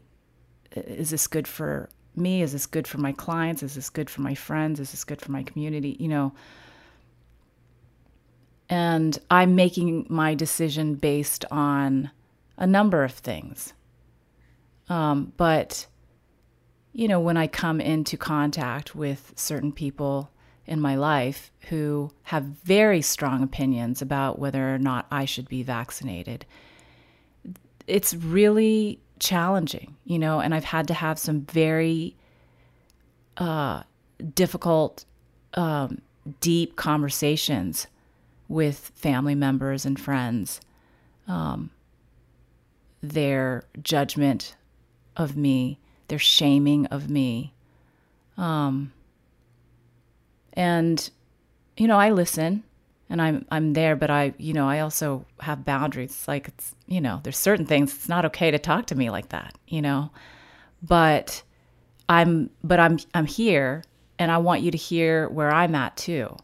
is this good for me? Is this good for my clients? Is this good for my friends? Is this good for my community? You know, and I'm making my decision based on a number of things. Um, but, you know, when I come into contact with certain people in my life who have very strong opinions about whether or not I should be vaccinated, it's really challenging, you know, and I've had to have some very uh, difficult, um, deep conversations with family members and friends. Um, their judgment of me, their shaming of me. Um, and, you know, I listen and I'm I'm there, but I you know I also have boundaries. Like it's you know there's certain things it's not okay to talk to me like that, you know, but I'm but I'm I'm here, and I want you to hear where I'm at too,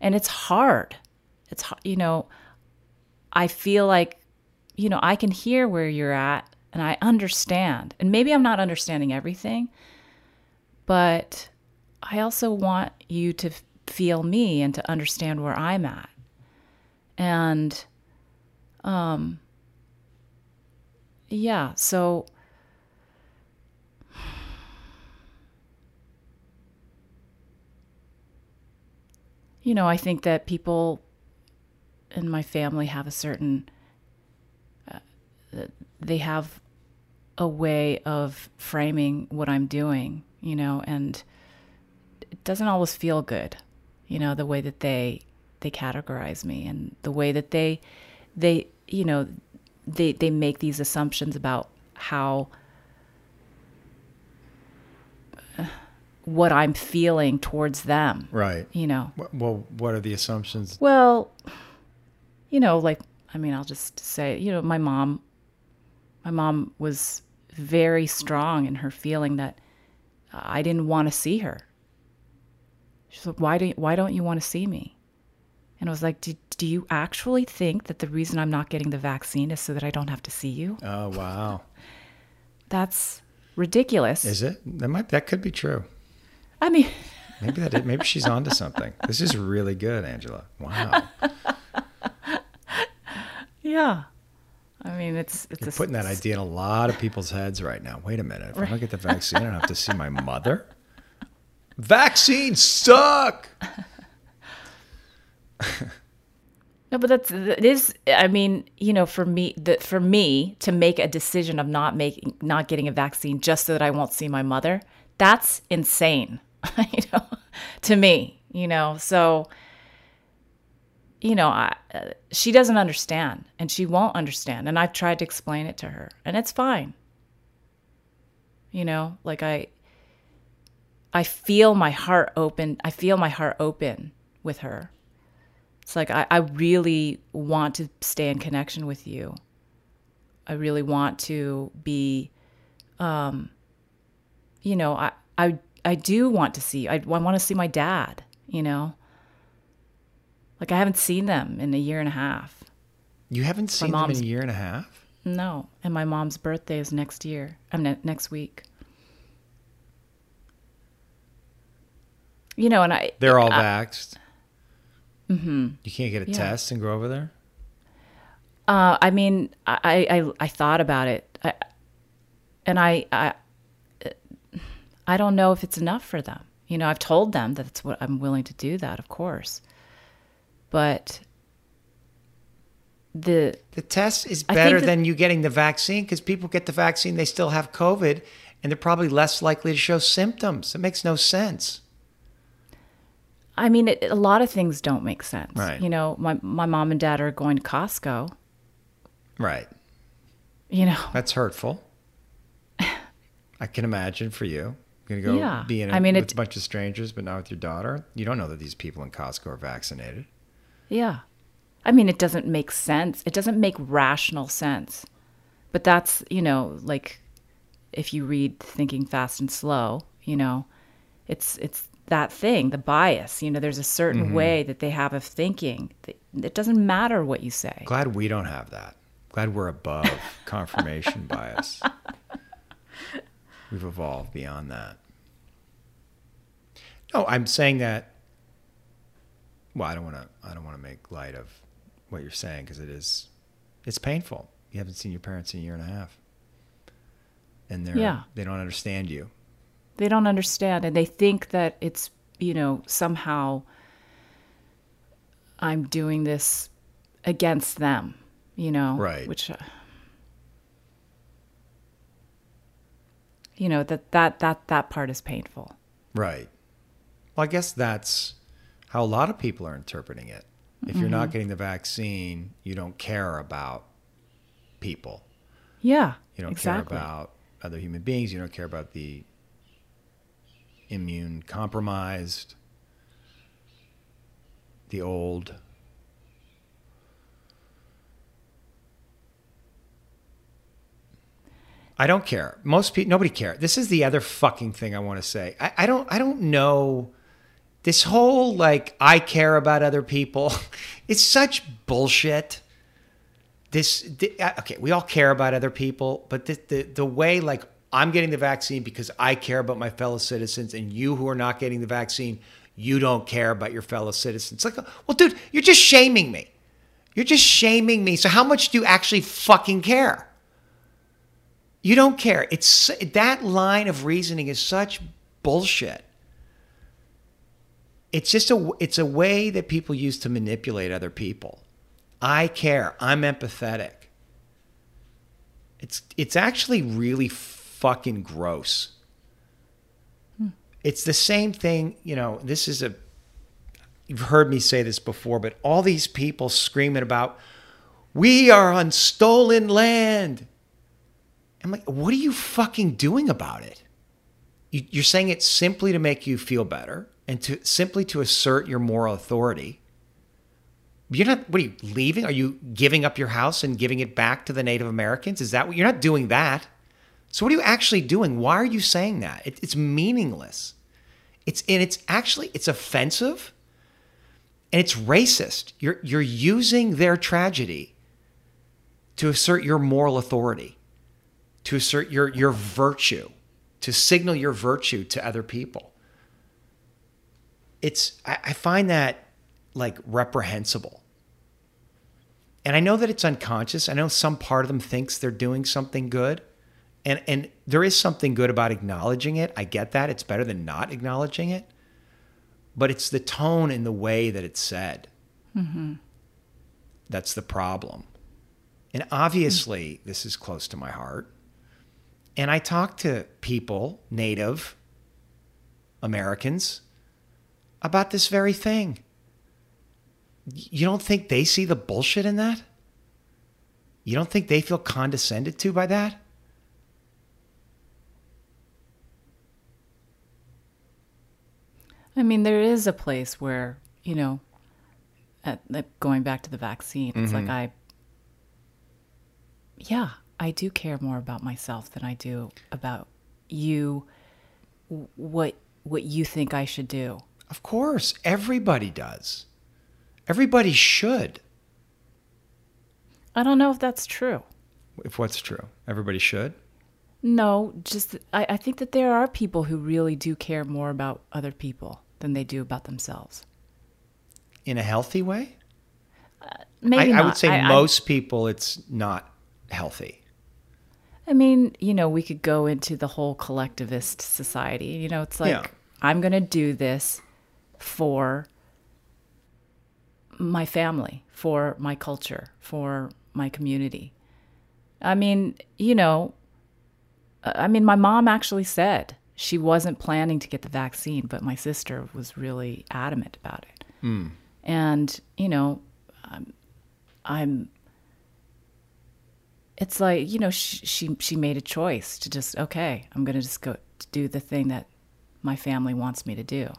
and it's hard. It's you know, I feel like you know I can hear where you're at, and I understand, and maybe I'm not understanding everything, but I also want you to feel me and to understand where I'm at. And um yeah so you know i think that people in my family have a certain uh, they have a way of framing what i'm doing you know and it doesn't always feel good you know the way that they they categorize me and the way that they they you know they they make these assumptions about how uh, what I'm feeling towards them. Right. You know. Well, what are the assumptions? Well, you know, like I mean, I'll just say, you know, my mom my mom was very strong in her feeling that uh, I didn't want to see her. She's like, "Why do you, why don't you want to see me?" And I was like, do, do you actually think that the reason I'm not getting the vaccine is so that I don't have to see you? Oh, wow. That's ridiculous. Is it? That might that could be true. I mean, maybe that is, maybe she's onto something. This is really good, Angela. Wow. yeah. I mean, it's it's You're a, putting that idea in a lot of people's heads right now. Wait a minute. If right. I don't get the vaccine, I don't have to see my mother. Vaccines suck. no, but that's it is. I mean, you know, for me, that for me to make a decision of not making, not getting a vaccine just so that I won't see my mother, that's insane. you know, to me, you know, so you know, I, uh, she doesn't understand and she won't understand. And I've tried to explain it to her, and it's fine. You know, like I, I feel my heart open. I feel my heart open with her. It's like I, I really want to stay in connection with you. I really want to be, um, you know, I, I, I do want to see, I, I want to see my dad, you know, like I haven't seen them in a year and a half. You haven't seen them in a year and a half? No. And my mom's birthday is next year. I mean, next week. You know, and I. They're all vaxxed. Mm-hmm. You can't get a yeah. test and go over there. Uh, I mean, I, I I thought about it, I, and I I I don't know if it's enough for them. You know, I've told them that it's what I'm willing to do that, of course. But the The test is better that- than you getting the vaccine because people get the vaccine, they still have COVID, and they're probably less likely to show symptoms. It makes no sense. I mean, it, a lot of things don't make sense. Right. You know, my my mom and dad are going to Costco. Right. You know, That's hurtful. I can imagine for you. You're gonna go Yeah. be in a, I mean, with it- a bunch of strangers, but not with your daughter. You don't know that these people in Costco are vaccinated. Yeah. I mean, it doesn't make sense. It doesn't make rational sense. But that's, you know, like if you read Thinking Fast and Slow, you know, it's it's that thing, the bias. You know, there's a certain mm-hmm. way that they have of thinking. It doesn't matter what you say. Glad we don't have that. Glad we're above confirmation bias. We've evolved beyond that. No, I'm saying that. Well, I don't want to. I don't want to make light of what you're saying because it is. It's painful. You haven't seen your parents in a year and a half, and they're Yeah. they don't understand you. They don't understand and they think that it's, you know, somehow I'm doing this against them, you know, Right. which uh, you know, that that that that part is painful. Right. Well, I guess that's how a lot of people are interpreting it. If you're not mm-hmm. getting the vaccine, you don't care about people. Yeah. You don't exactly. care about other human beings. You don't care about the immune compromised, the old. I don't care. Most people, nobody care. This is the other fucking thing I want to say. I, I don't. I don't know. This whole like I care about other people. It's such bullshit. This uh, okay we all care about other people but the, the the way like i'm getting the vaccine because i care about my fellow citizens and you who are not getting the vaccine you don't care about your fellow citizens. Like well dude you're just shaming me. You're just shaming me. So how much do you actually fucking care? You don't care. It's that line of reasoning is such bullshit it's just a it's a way that people use to manipulate other people I care. I'm empathetic. It's it's actually really fucking gross. Hmm. It's the same thing, you know, this is a you've heard me say this before, but all these people screaming about we are on stolen land. I'm like, what are you fucking doing about it? You, you're saying it simply to make you feel better and to simply to assert your moral authority. You're not, what are you leaving? Are you giving up your house and giving it back to the Native Americans? Is that what you're not doing that? So, what are you actually doing? Why are you saying that? It, it's meaningless. It's, and it's actually, it's offensive and it's racist. You're, you're using their tragedy to assert your moral authority, to assert your, your virtue, to signal your virtue to other people. It's, I, I find that like reprehensible. And I know that it's unconscious. I know some part of them thinks they're doing something good. And and there is something good about acknowledging it. I get that. It's better than not acknowledging it. But it's the tone and the way that it's said. Mm-hmm. That's the problem. And obviously, this is close to my heart. And I talk to people, Native Americans, about this very thing. You don't think they see the bullshit in that? You don't think they feel condescended to by that? I mean, there is a place where, you know, at, like going back to the vaccine, it's like mm-hmm. I, yeah, I do care more about myself than I do about you, what what you think I should do. Of course, everybody does. Everybody should. I don't know if that's true. If what's true, everybody should. No, just I, I think that there are people who really do care more about other people than they do about themselves. In a healthy way? Uh, maybe I, I would say I- most people, it's not healthy. I mean, you know, we could go into the whole collectivist society. You know, it's like Yeah. I'm going to do this for my family, for my culture, for my community. I mean, you know, I mean, my mom actually said she wasn't planning to get the vaccine, but my sister was really adamant about it. Mm. And, you know, I'm, I'm it's like, you know, she, she, she made a choice to just, okay, I'm going to just go do the thing that my family wants me to do.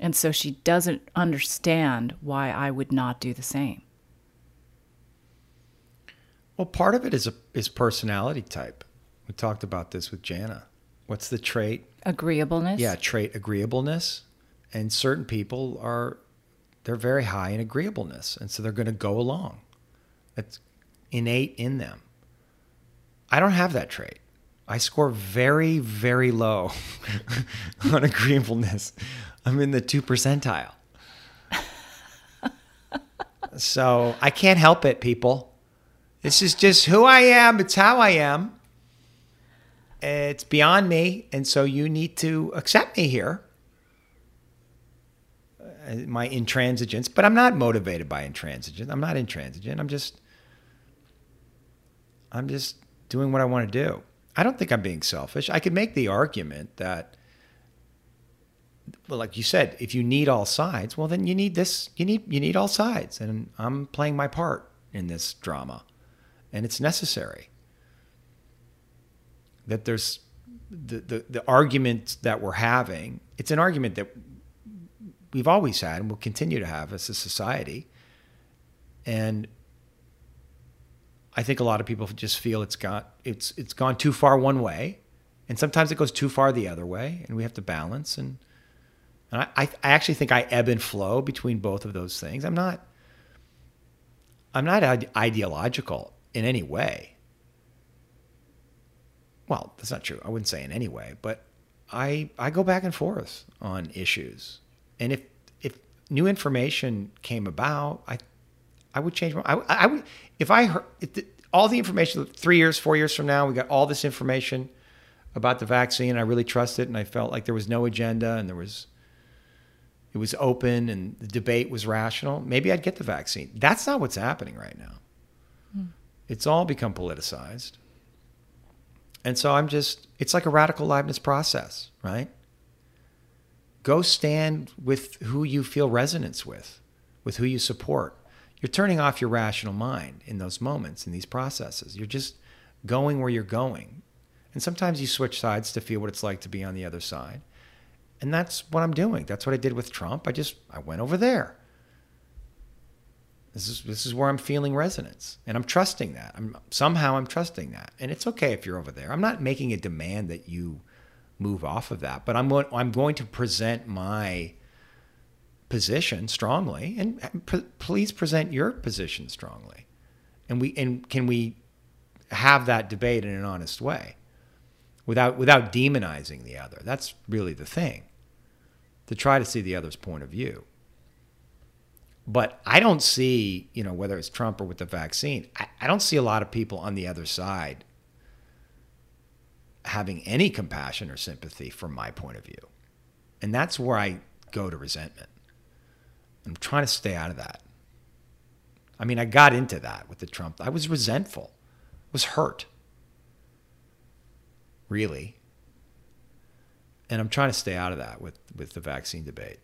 And so she doesn't understand why I would not do the same. Well, part of it is a is personality type. We talked about this with Jana. What's the trait? Agreeableness. Yeah, trait agreeableness. And certain people are they're very high in agreeableness, and so they're going to go along. It's innate in them. I don't have that trait. I score very, very low on agreeableness. I'm in the two percentile. so I can't help it, people. This is just who I am. It's how I am. It's beyond me. And so you need to accept me here. Uh, my intransigence, but I'm not motivated by intransigence. I'm not intransigent. I'm just, I'm just doing what I want to do. I don't think I'm being selfish. I could make the argument that, well, like you said, if you need all sides, well, then you need this. You need you need all sides, and I'm playing my part in this drama and it's necessary. That there's the, the, the argument that we're having, it's an argument that we've always had and will continue to have as a society. And I think a lot of people just feel it's got it's it's gone too far one way, and sometimes it goes too far the other way, and we have to balance. And, and I, I actually think I ebb and flow between both of those things. I'm not I'm not ideological in any way. Well, that's not true. I wouldn't say in any way, but I I go back and forth on issues, and if if new information came about, I I would change. My, I I would if I heard if all the information three years, four years from now, we got all this information about the vaccine. I really trust it, and I felt like there was no agenda, and there was it was open, and the debate was rational. Maybe I'd get the vaccine. That's not what's happening right now. Hmm. It's all become politicized. And so I'm just, it's like a radical Leibniz process, right? Go stand with who you feel resonance with, with who you support. You're turning off your rational mind in those moments, in these processes. You're just going where you're going. And sometimes you switch sides to feel what it's like to be on the other side. And that's what I'm doing. That's what I did with Trump. I just, I went over there. This is this is where I'm feeling resonance, and I'm trusting that. I'm somehow I'm trusting that, and it's okay if you're over there. I'm not making a demand that you move off of that, but I'm I'm going to present my position strongly, and please present your position strongly, and we and can we have that debate in an honest way, without without demonizing the other. That's really the thing. To try to see the other's point of view. But I don't see, you know, whether it's Trump or with the vaccine, I, I don't see a lot of people on the other side having any compassion or sympathy from my point of view. And that's where I go to resentment. I'm trying to stay out of that. I mean, I got into that with the Trump. I was resentful, was hurt. Really. And I'm trying to stay out of that with, with the vaccine debate.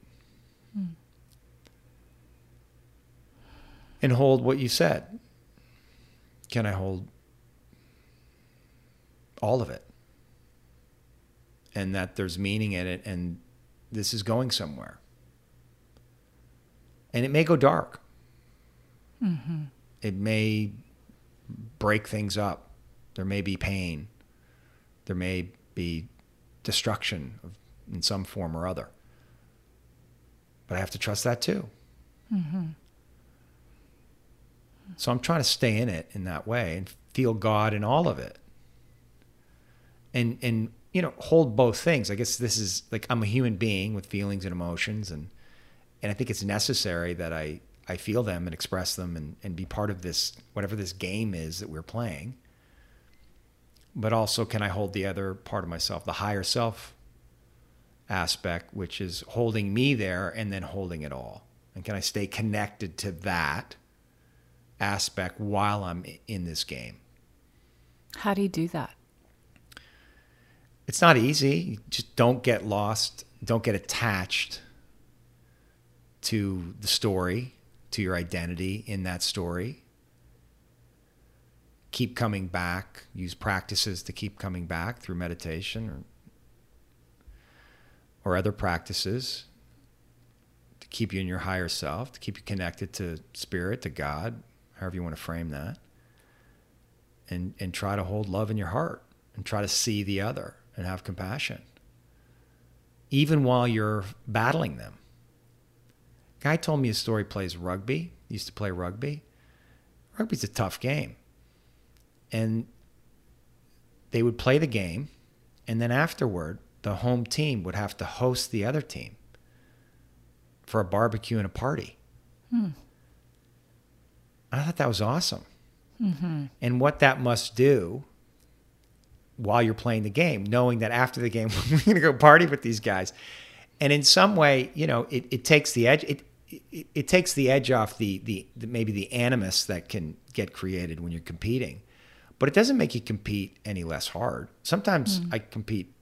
And hold what you said? Can I hold all of it? And that there's meaning in it and this is going somewhere. And it may go dark. Mm-hmm. It may break things up. There may be pain. There may be destruction of, in some form or other. But I have to trust that too. Mm-hmm. So I'm trying to stay in it in that way and feel God in all of it. And and you know, hold both things. I guess this is like I'm a human being with feelings and emotions and and I think it's necessary that I I feel them and express them and, and be part of this whatever this game is that we're playing. But also can I hold the other part of myself, the higher self aspect, which is holding me there and then holding it all? And can I stay connected to that aspect while I'm in this game? How do you do that? It's not easy. You just don't get lost, don't get attached to the story, to your identity in that story. Keep coming back, use practices to keep coming back through meditation or or other practices to keep you in your higher self, to keep you connected to spirit, to God, however you want to frame that. And and try to hold love in your heart and try to see the other and have compassion. Even while you're battling them. Guy told me his story plays rugby, he used to play rugby. Rugby's a tough game. And they would play the game, and then afterward, the home team would have to host the other team for a barbecue and a party. Hmm. I thought that was awesome. Mm-hmm. And what that must do while you're playing the game, knowing that after the game, we're going to go party with these guys. And in some way, you know, it, it takes the edge. It, it, it takes the edge off the, the, the maybe the animus that can get created when you're competing, but it doesn't make you compete any less hard. Sometimes mm. I compete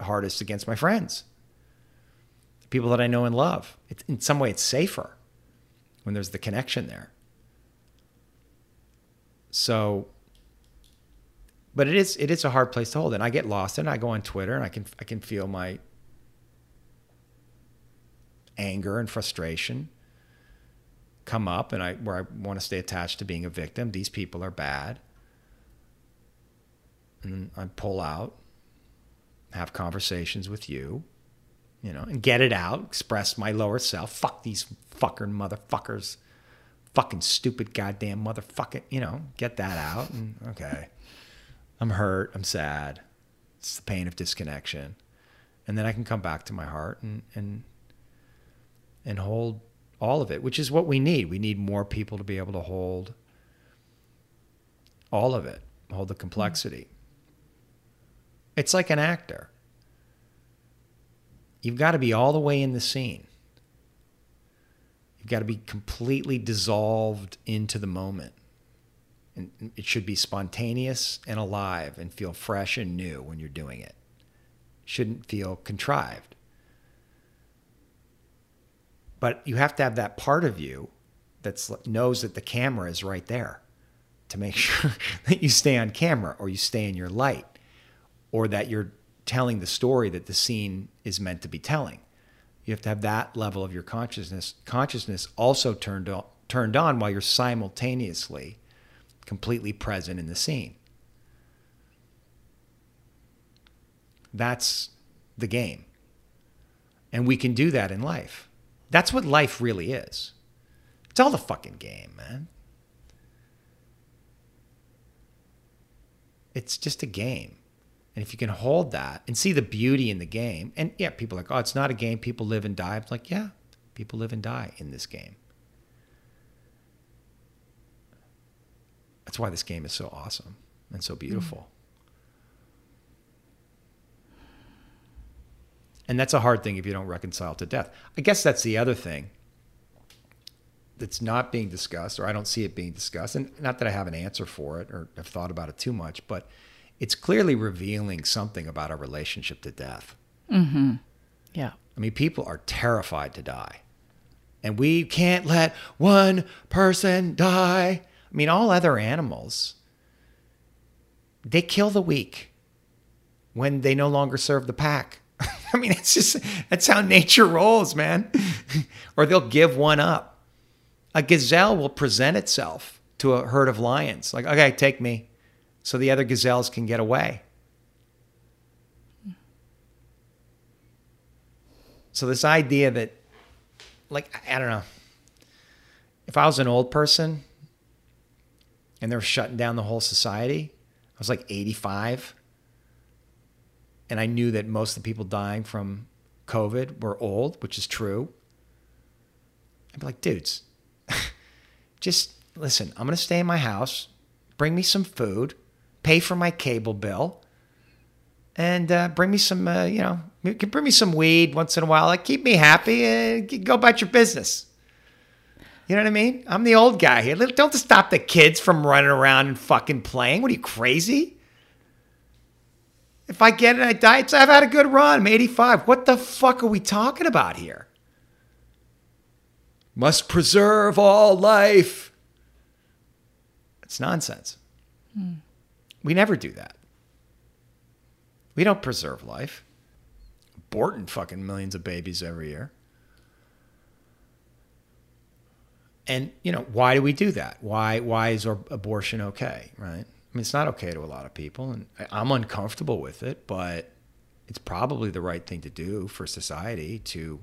hardest against my friends, people that I know and love. It's, in some way, it's safer when there's the connection there. So, but it is it is a hard place to hold, and I get lost and I go on Twitter and I can I can feel my anger and frustration come up, and I where I want to stay attached to being a victim. These people are bad, and I pull out have conversations with you, you know, and get it out, express my lower self. Fuck these fucking motherfuckers. Fucking stupid goddamn motherfucking, you know, get that out. And okay, I'm hurt. I'm sad. It's the pain of disconnection. And then I can come back to my heart and, and, and hold all of it, which is what we need. We need more people to be able to hold all of it, hold the complexity. It's like an actor. You've got to be all the way in the scene. You've got to be completely dissolved into the moment. And it should be spontaneous and alive and feel fresh and new when you're doing it. shouldn't feel contrived. But you have to have that part of you that knows that the camera is right there to make sure that you stay on camera or you stay in your light or that you're telling the story that the scene is meant to be telling. You have to have that level of your consciousness consciousness also turned on, turned on while you're simultaneously completely present in the scene. That's the game. And we can do that in life. That's what life really is. It's all the fucking game, man. It's just a game. And if you can hold that and see the beauty in the game, and yeah, people are like, oh, it's not a game. People live and die. It's like, yeah, people live and die in this game. That's why this game is so awesome and so beautiful. Mm. And that's a hard thing if you don't reconcile to death. I guess that's the other thing that's not being discussed, or I don't see it being discussed. And not that I have an answer for it or have thought about it too much, but it's clearly revealing something about our relationship to death. Mm-hmm. Yeah. I mean, people are terrified to die. And we can't let one person die. I mean, all other animals, they kill the weak when they no longer serve the pack. I mean, it's just, that's how nature rolls, man. or they'll give one up. A gazelle will present itself to a herd of lions, like, okay, take me so the other gazelles can get away. So this idea that, like, I don't know, if I was an old person and they're shutting down the whole society, I was like 85, and I knew that most of the people dying from COVID were old, which is true. I'd be like, dudes, just listen, I'm going to stay in my house, bring me some food, pay for my cable bill, and uh, bring me some, uh, you know, bring me some weed once in a while. Like, keep me happy and go about your business. You know what I mean? I'm the old guy here. Don't stop the kids from running around and fucking playing. What are you crazy? If I get it, I die. It's, I've had a good run. I'm 85. What the fuck are we talking about here? Must preserve all life. It's nonsense. Hmm. We never do that. We don't preserve life. Aborting fucking millions of babies every year. And you know why do we do that? Why why is abortion okay? Right? I mean, it's not okay to a lot of people, and I'm uncomfortable with it, but it's probably the right thing to do for society to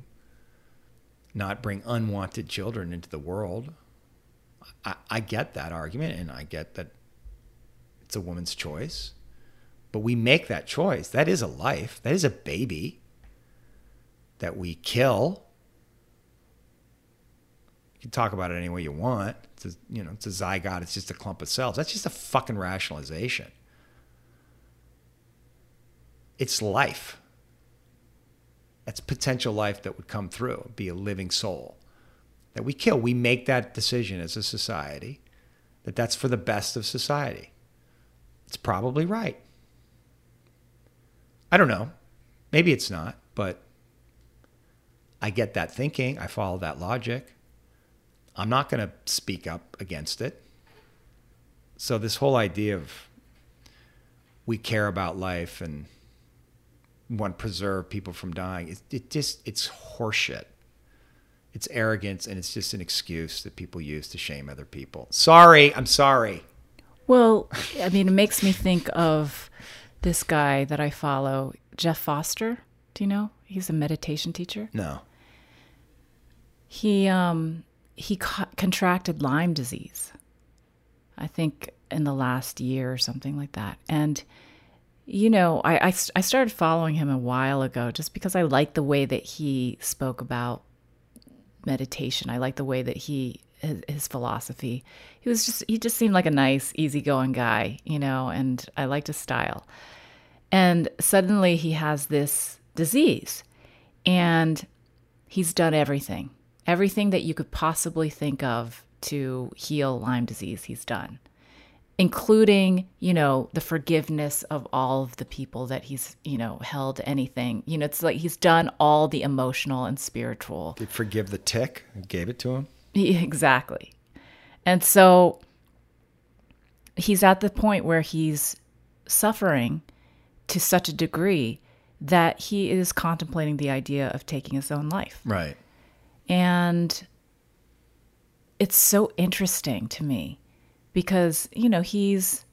not bring unwanted children into the world. I, I get that argument, and I get that it's a woman's choice, but we make that choice. That is a life. That is a baby that we kill you can talk about it any way you want. It's a, you know, it's a zygote. It's just a clump of cells. That's just a fucking rationalization. It's life. That's potential life that would come through, be a living soul that we kill. We make that decision as a society that that's for the best of society. It's probably right. I don't know. Maybe it's not, but I get that thinking. I follow that logic. I'm not going to speak up against it. So, this whole idea of we care about life and want to preserve people from dying, it, it just, it's horseshit. It's arrogance and it's just an excuse that people use to shame other people. Sorry, I'm sorry. Well, I mean, it makes me think of this guy that I follow, Jeff Foster. Do you know? He's a meditation teacher. No. He um he co- contracted Lyme disease, I think in the last year or something like that. And, you know, I, I, I started following him a while ago just because I like the way that he spoke about meditation. I like the way that he his, his, philosophy. He was just he just seemed like a nice, easygoing guy, you know, and I liked his style. And suddenly he has this disease and he's done everything. Everything that you could possibly think of to heal Lyme disease, he's done, including, you know, the forgiveness of all of the people that he's, you know, held anything. You know, it's like he's done all the emotional and spiritual. Did forgive the tick and gave it to him? Exactly. And so he's at the point where he's suffering to such a degree that he is contemplating the idea of taking his own life. Right. And it's so interesting to me because, you know, he's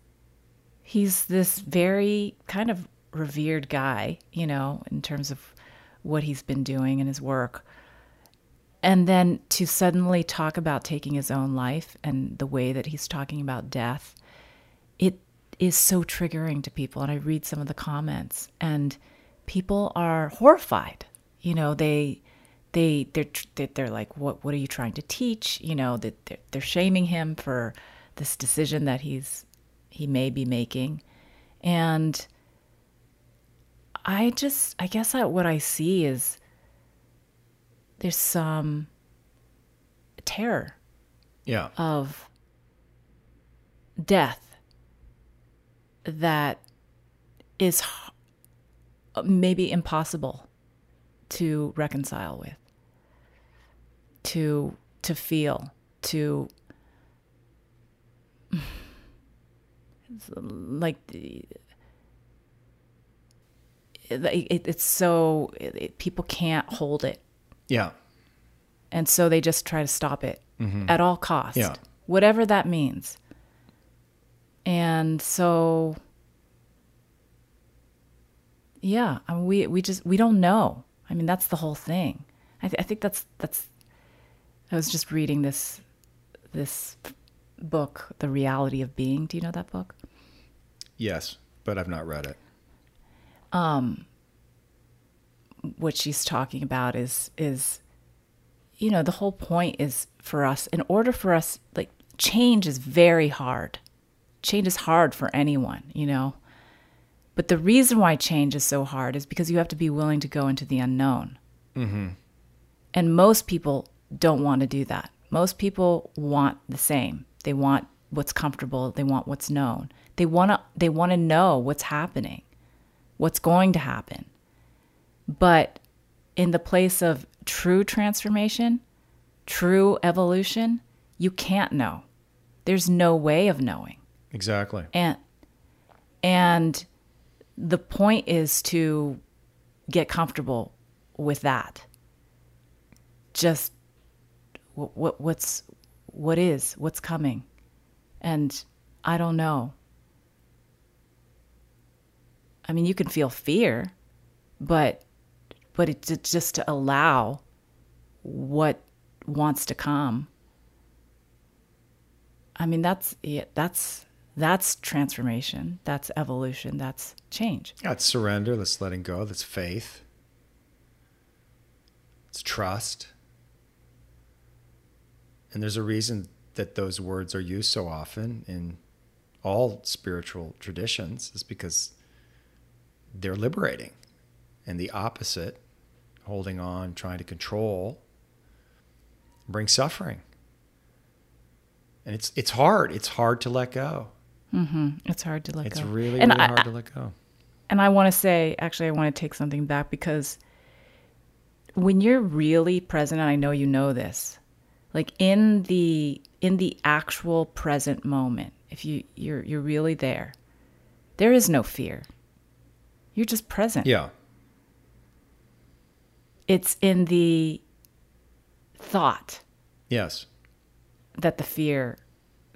he's this very kind of revered guy, you know, in terms of what he's been doing in his work. And then to suddenly talk about taking his own life and the way that he's talking about death, it is so triggering to people. And I read some of the comments, and people are horrified. You know, they they they're they're like what what are you trying to teach? You know that they're, they're shaming him for this decision that he's he may be making. And i just i guess I, what i see is there's some terror yeah. of death that is maybe impossible to reconcile with to to feel to like it, it, it's so it, people can't hold it yeah and so they just try to stop it mm-hmm. at all costs yeah. whatever that means and so yeah I mean, we we just we don't know I mean, that's the whole thing. I, th- I think that's that's. I was just reading this this book, The Reality of Being. Do you know that book? Yes, but I've not read it. Um, what she's talking about is is, you know, the whole point is for us. In order for us, like change is very hard. Change is hard for anyone, you know But the reason why change is so hard is because you have to be willing to go into the unknown. And most people don't want to do that. Most people want the same. They want what's comfortable, they want what's known. They want to they want to know what's happening, what's going to happen. But in the place of true transformation, true evolution, you can't know. There's no way of knowing. Exactly. And and the point is to get comfortable with that. Just what, what what's what is what's coming, and I don't know. I mean, you can feel fear, but but it's just to allow what wants to come. I mean, that's yeah, that's that's transformation. That's evolution. That's change. that's surrender. That's letting go. That's faith. It's trust. And there's a reason that those words are used so often in all spiritual traditions, is because they're liberating. And the opposite, holding on, trying to control, brings suffering. And it's it's hard. It's hard to let go. Mm-hmm. It's hard to let It's go. It's really, and really I, hard to let go. and I want to say, actually, I want to take something back because when you're really present, and I know you know this, like in the in the actual present moment, if you you're you're really there, there is no fear. You're just present. Yeah. It's in the thought Yes. that the fear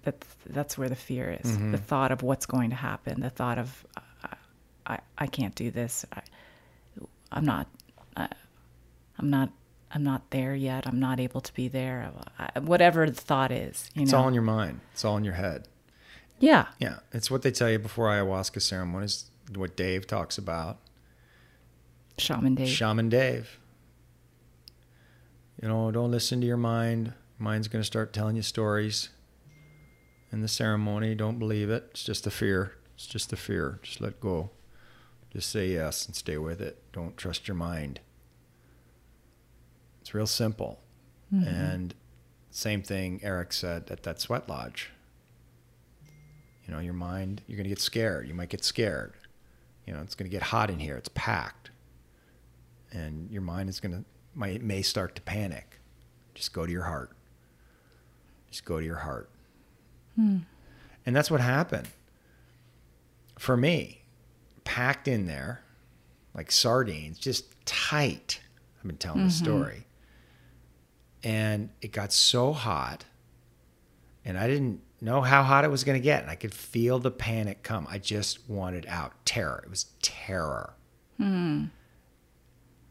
that that's where the fear is mm-hmm. the thought of what's going to happen the thought of I, I, I can't do this I, i'm not I, i'm not i'm not there yet i'm not able to be there I, whatever the thought is you It's know all in your mind. It's all in your head. yeah Yeah. It's what they tell you before ayahuasca ceremonies, what Dave talks about. shaman dave Shaman Dave. You know, don't listen to your mind. Mind's going to start telling you stories in the ceremony. Don't believe it. It's just a fear. It's just a fear. Just let go. Just say yes and stay with it. Don't trust your mind. It's real simple. Mm-hmm. And same thing Eric said at that sweat lodge. You know, your mind, you're going to get scared. You might get scared. You know, it's going to get hot in here. It's packed and your mind is going to might it may start to panic just go to your heart just go to your heart hmm. and that's what happened for me packed in there like sardines just tight i've been telling the mm-hmm. story and it got so hot and i didn't know how hot it was going to get and i could feel the panic come i just wanted out terror it was terror hmm.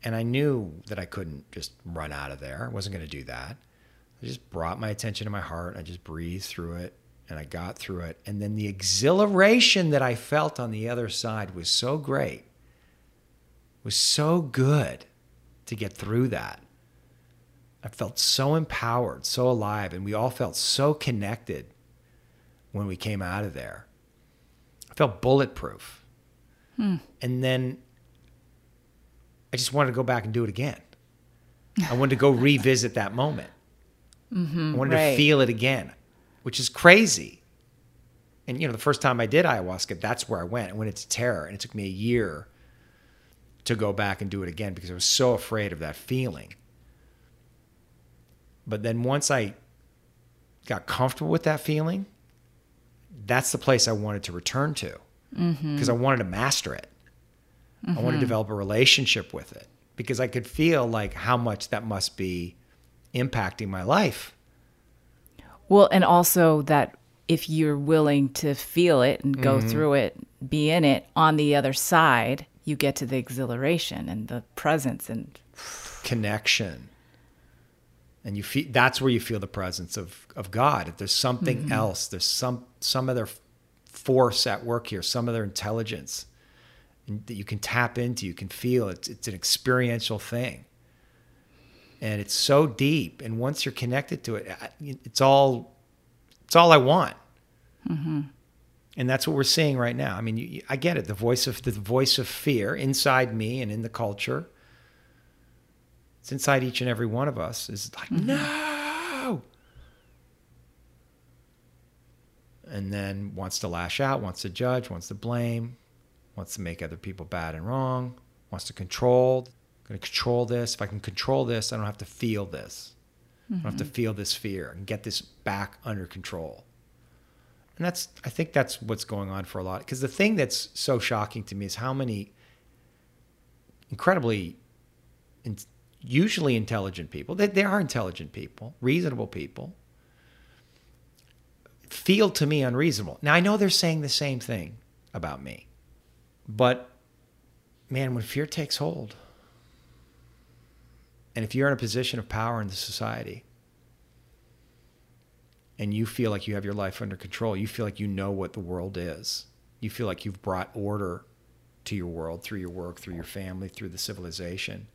and I knew that I couldn't just run out of there. I wasn't going to do that. I just brought my attention to my heart. I just breathed through it and I got through it. And then the exhilaration that I felt on the other side was so great, was so good to get through that. I felt so empowered, so alive, and we all felt so connected when we came out of there. I felt bulletproof. And then I just wanted to go back and do it again. I wanted to go revisit that moment. I wanted to Mm-hmm, feel it again, which is crazy. And you know, the first time I did ayahuasca, that's where I went. I went into terror, and it took me a year to go back and do it again because I was so afraid of that feeling. But then once I got comfortable with that feeling, that's the place I wanted to return to. Mm-hmm. Because I wanted to master it. I wanted to mm-hmm. develop a relationship with it. Because I could feel like how much that must be impacting my life. Well, and also that if you're willing to feel it and go mm-hmm. through it, be in it, on the other side, you get to the exhilaration and the presence and connection and you feel that's where you feel the presence of of God. If there's something mm-hmm. else there's some some other force at work here some other intelligence that you can tap into you can feel. It's it's an experiential thing. And it's so deep. And once you're connected to it it's all it's all I want. And And that's what we're seeing right now. I mean, you, I get it. The voice of the voice of fear inside me and in the culture. It's inside each and every one of us. Is like mm-hmm. no, and then wants to lash out, wants to judge, wants to blame, wants to make other people bad and wrong, wants to control. I'm going to control this. If I can control this, I don't have to feel this. Mm-hmm. I don't have to mm-hmm. feel this fear and get this back under control. And that's, I think that's what's going on for a lot. Because the thing that's so shocking to me is how many incredibly, usually intelligent people, they, they are intelligent people, reasonable people, feel to me unreasonable. Now, I know they're saying the same thing about me, but man, when fear takes hold, and if you're in a position of power in the society, and you feel like you have your life under control, you feel like you know what the world is, you feel like you've brought order to your world through your work, through your family, through the civilization,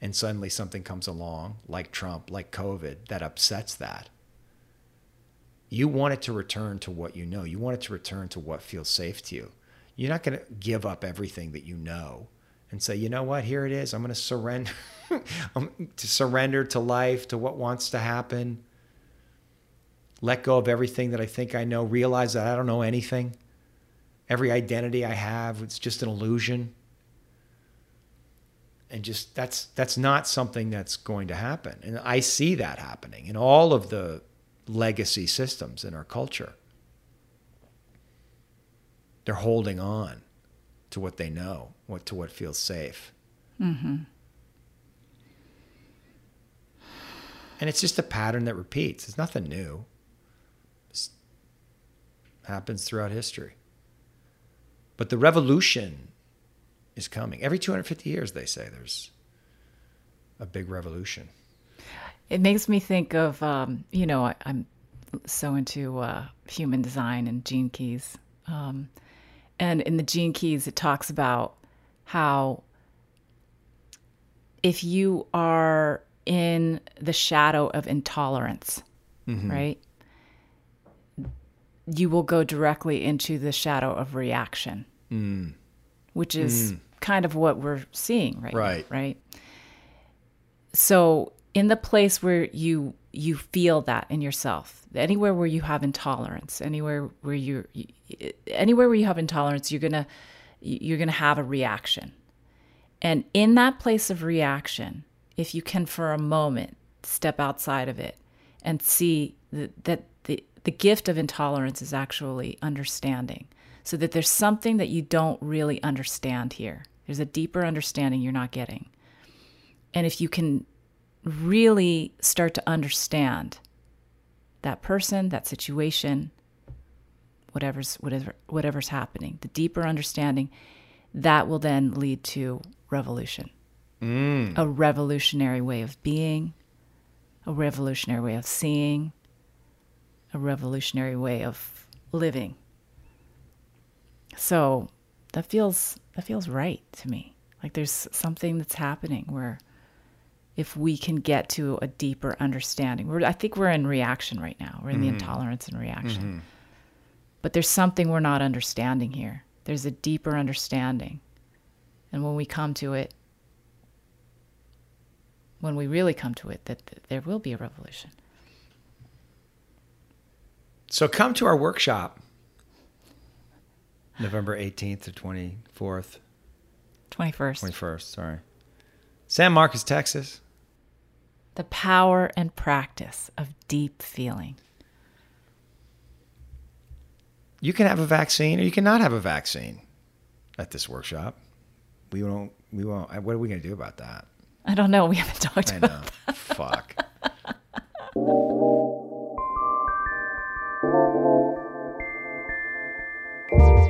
and suddenly something comes along, like Trump, like COVID, that upsets that you want it to return to what you know. You want it to return to what feels safe to you. You're not going to give up everything that you know and say, you know what, here it is. I'm going to surrender um, to surrender to life, to what wants to happen. Let go of everything that I think I know. Realize that I don't know anything. Every identity I have, it's just an illusion. And just that's that's not something that's going to happen. And I see that happening in all of the legacy systems in our culture. They're holding on to what they know, what to what feels safe. Mm-hmm. And it's just a pattern that repeats. It's nothing new. It happens throughout history. But the revolution is coming. Every 250 years, they say there's a big revolution. It makes me think of, um, you know, I, am so into uh, human design and gene keys. Um, and in the gene keys, it talks about how if you are in the shadow of intolerance, mm-hmm. right, you will go directly into the shadow of reaction, mm. which is mm. Kind of what we're seeing right right now, right. so in the place where you you feel that in yourself anywhere where you have intolerance anywhere where you anywhere where you have intolerance you're gonna you're gonna have a reaction. And in that place of reaction if you can for a moment step outside of it and see that, that the the gift of intolerance is actually understanding so that there's something that you don't really understand here there's a deeper understanding you're not getting and if you can really start to understand that person, that situation, whatever's whatever whatever's happening, the deeper understanding, that will then lead to revolution. Mm. A revolutionary way of being, a revolutionary way of seeing, a revolutionary way of living. So that feels that feels right to me. Like there's something that's happening where if we can get to a deeper understanding. We're, I think we're in reaction right now. We're in mm-hmm. the intolerance and reaction. Mm-hmm. But there's something we're not understanding here. There's a deeper understanding. And when we come to it, when we really come to it, that, that there will be a revolution. So come to our workshop November 18th to 24th. 21st. 21st, sorry. San Marcos, Texas the power and practice of deep feeling. You can have a vaccine or you cannot have a vaccine at this workshop. We won't. We won't. What are we going to do about that? I don't know. We haven't talked I about know. that. Fuck.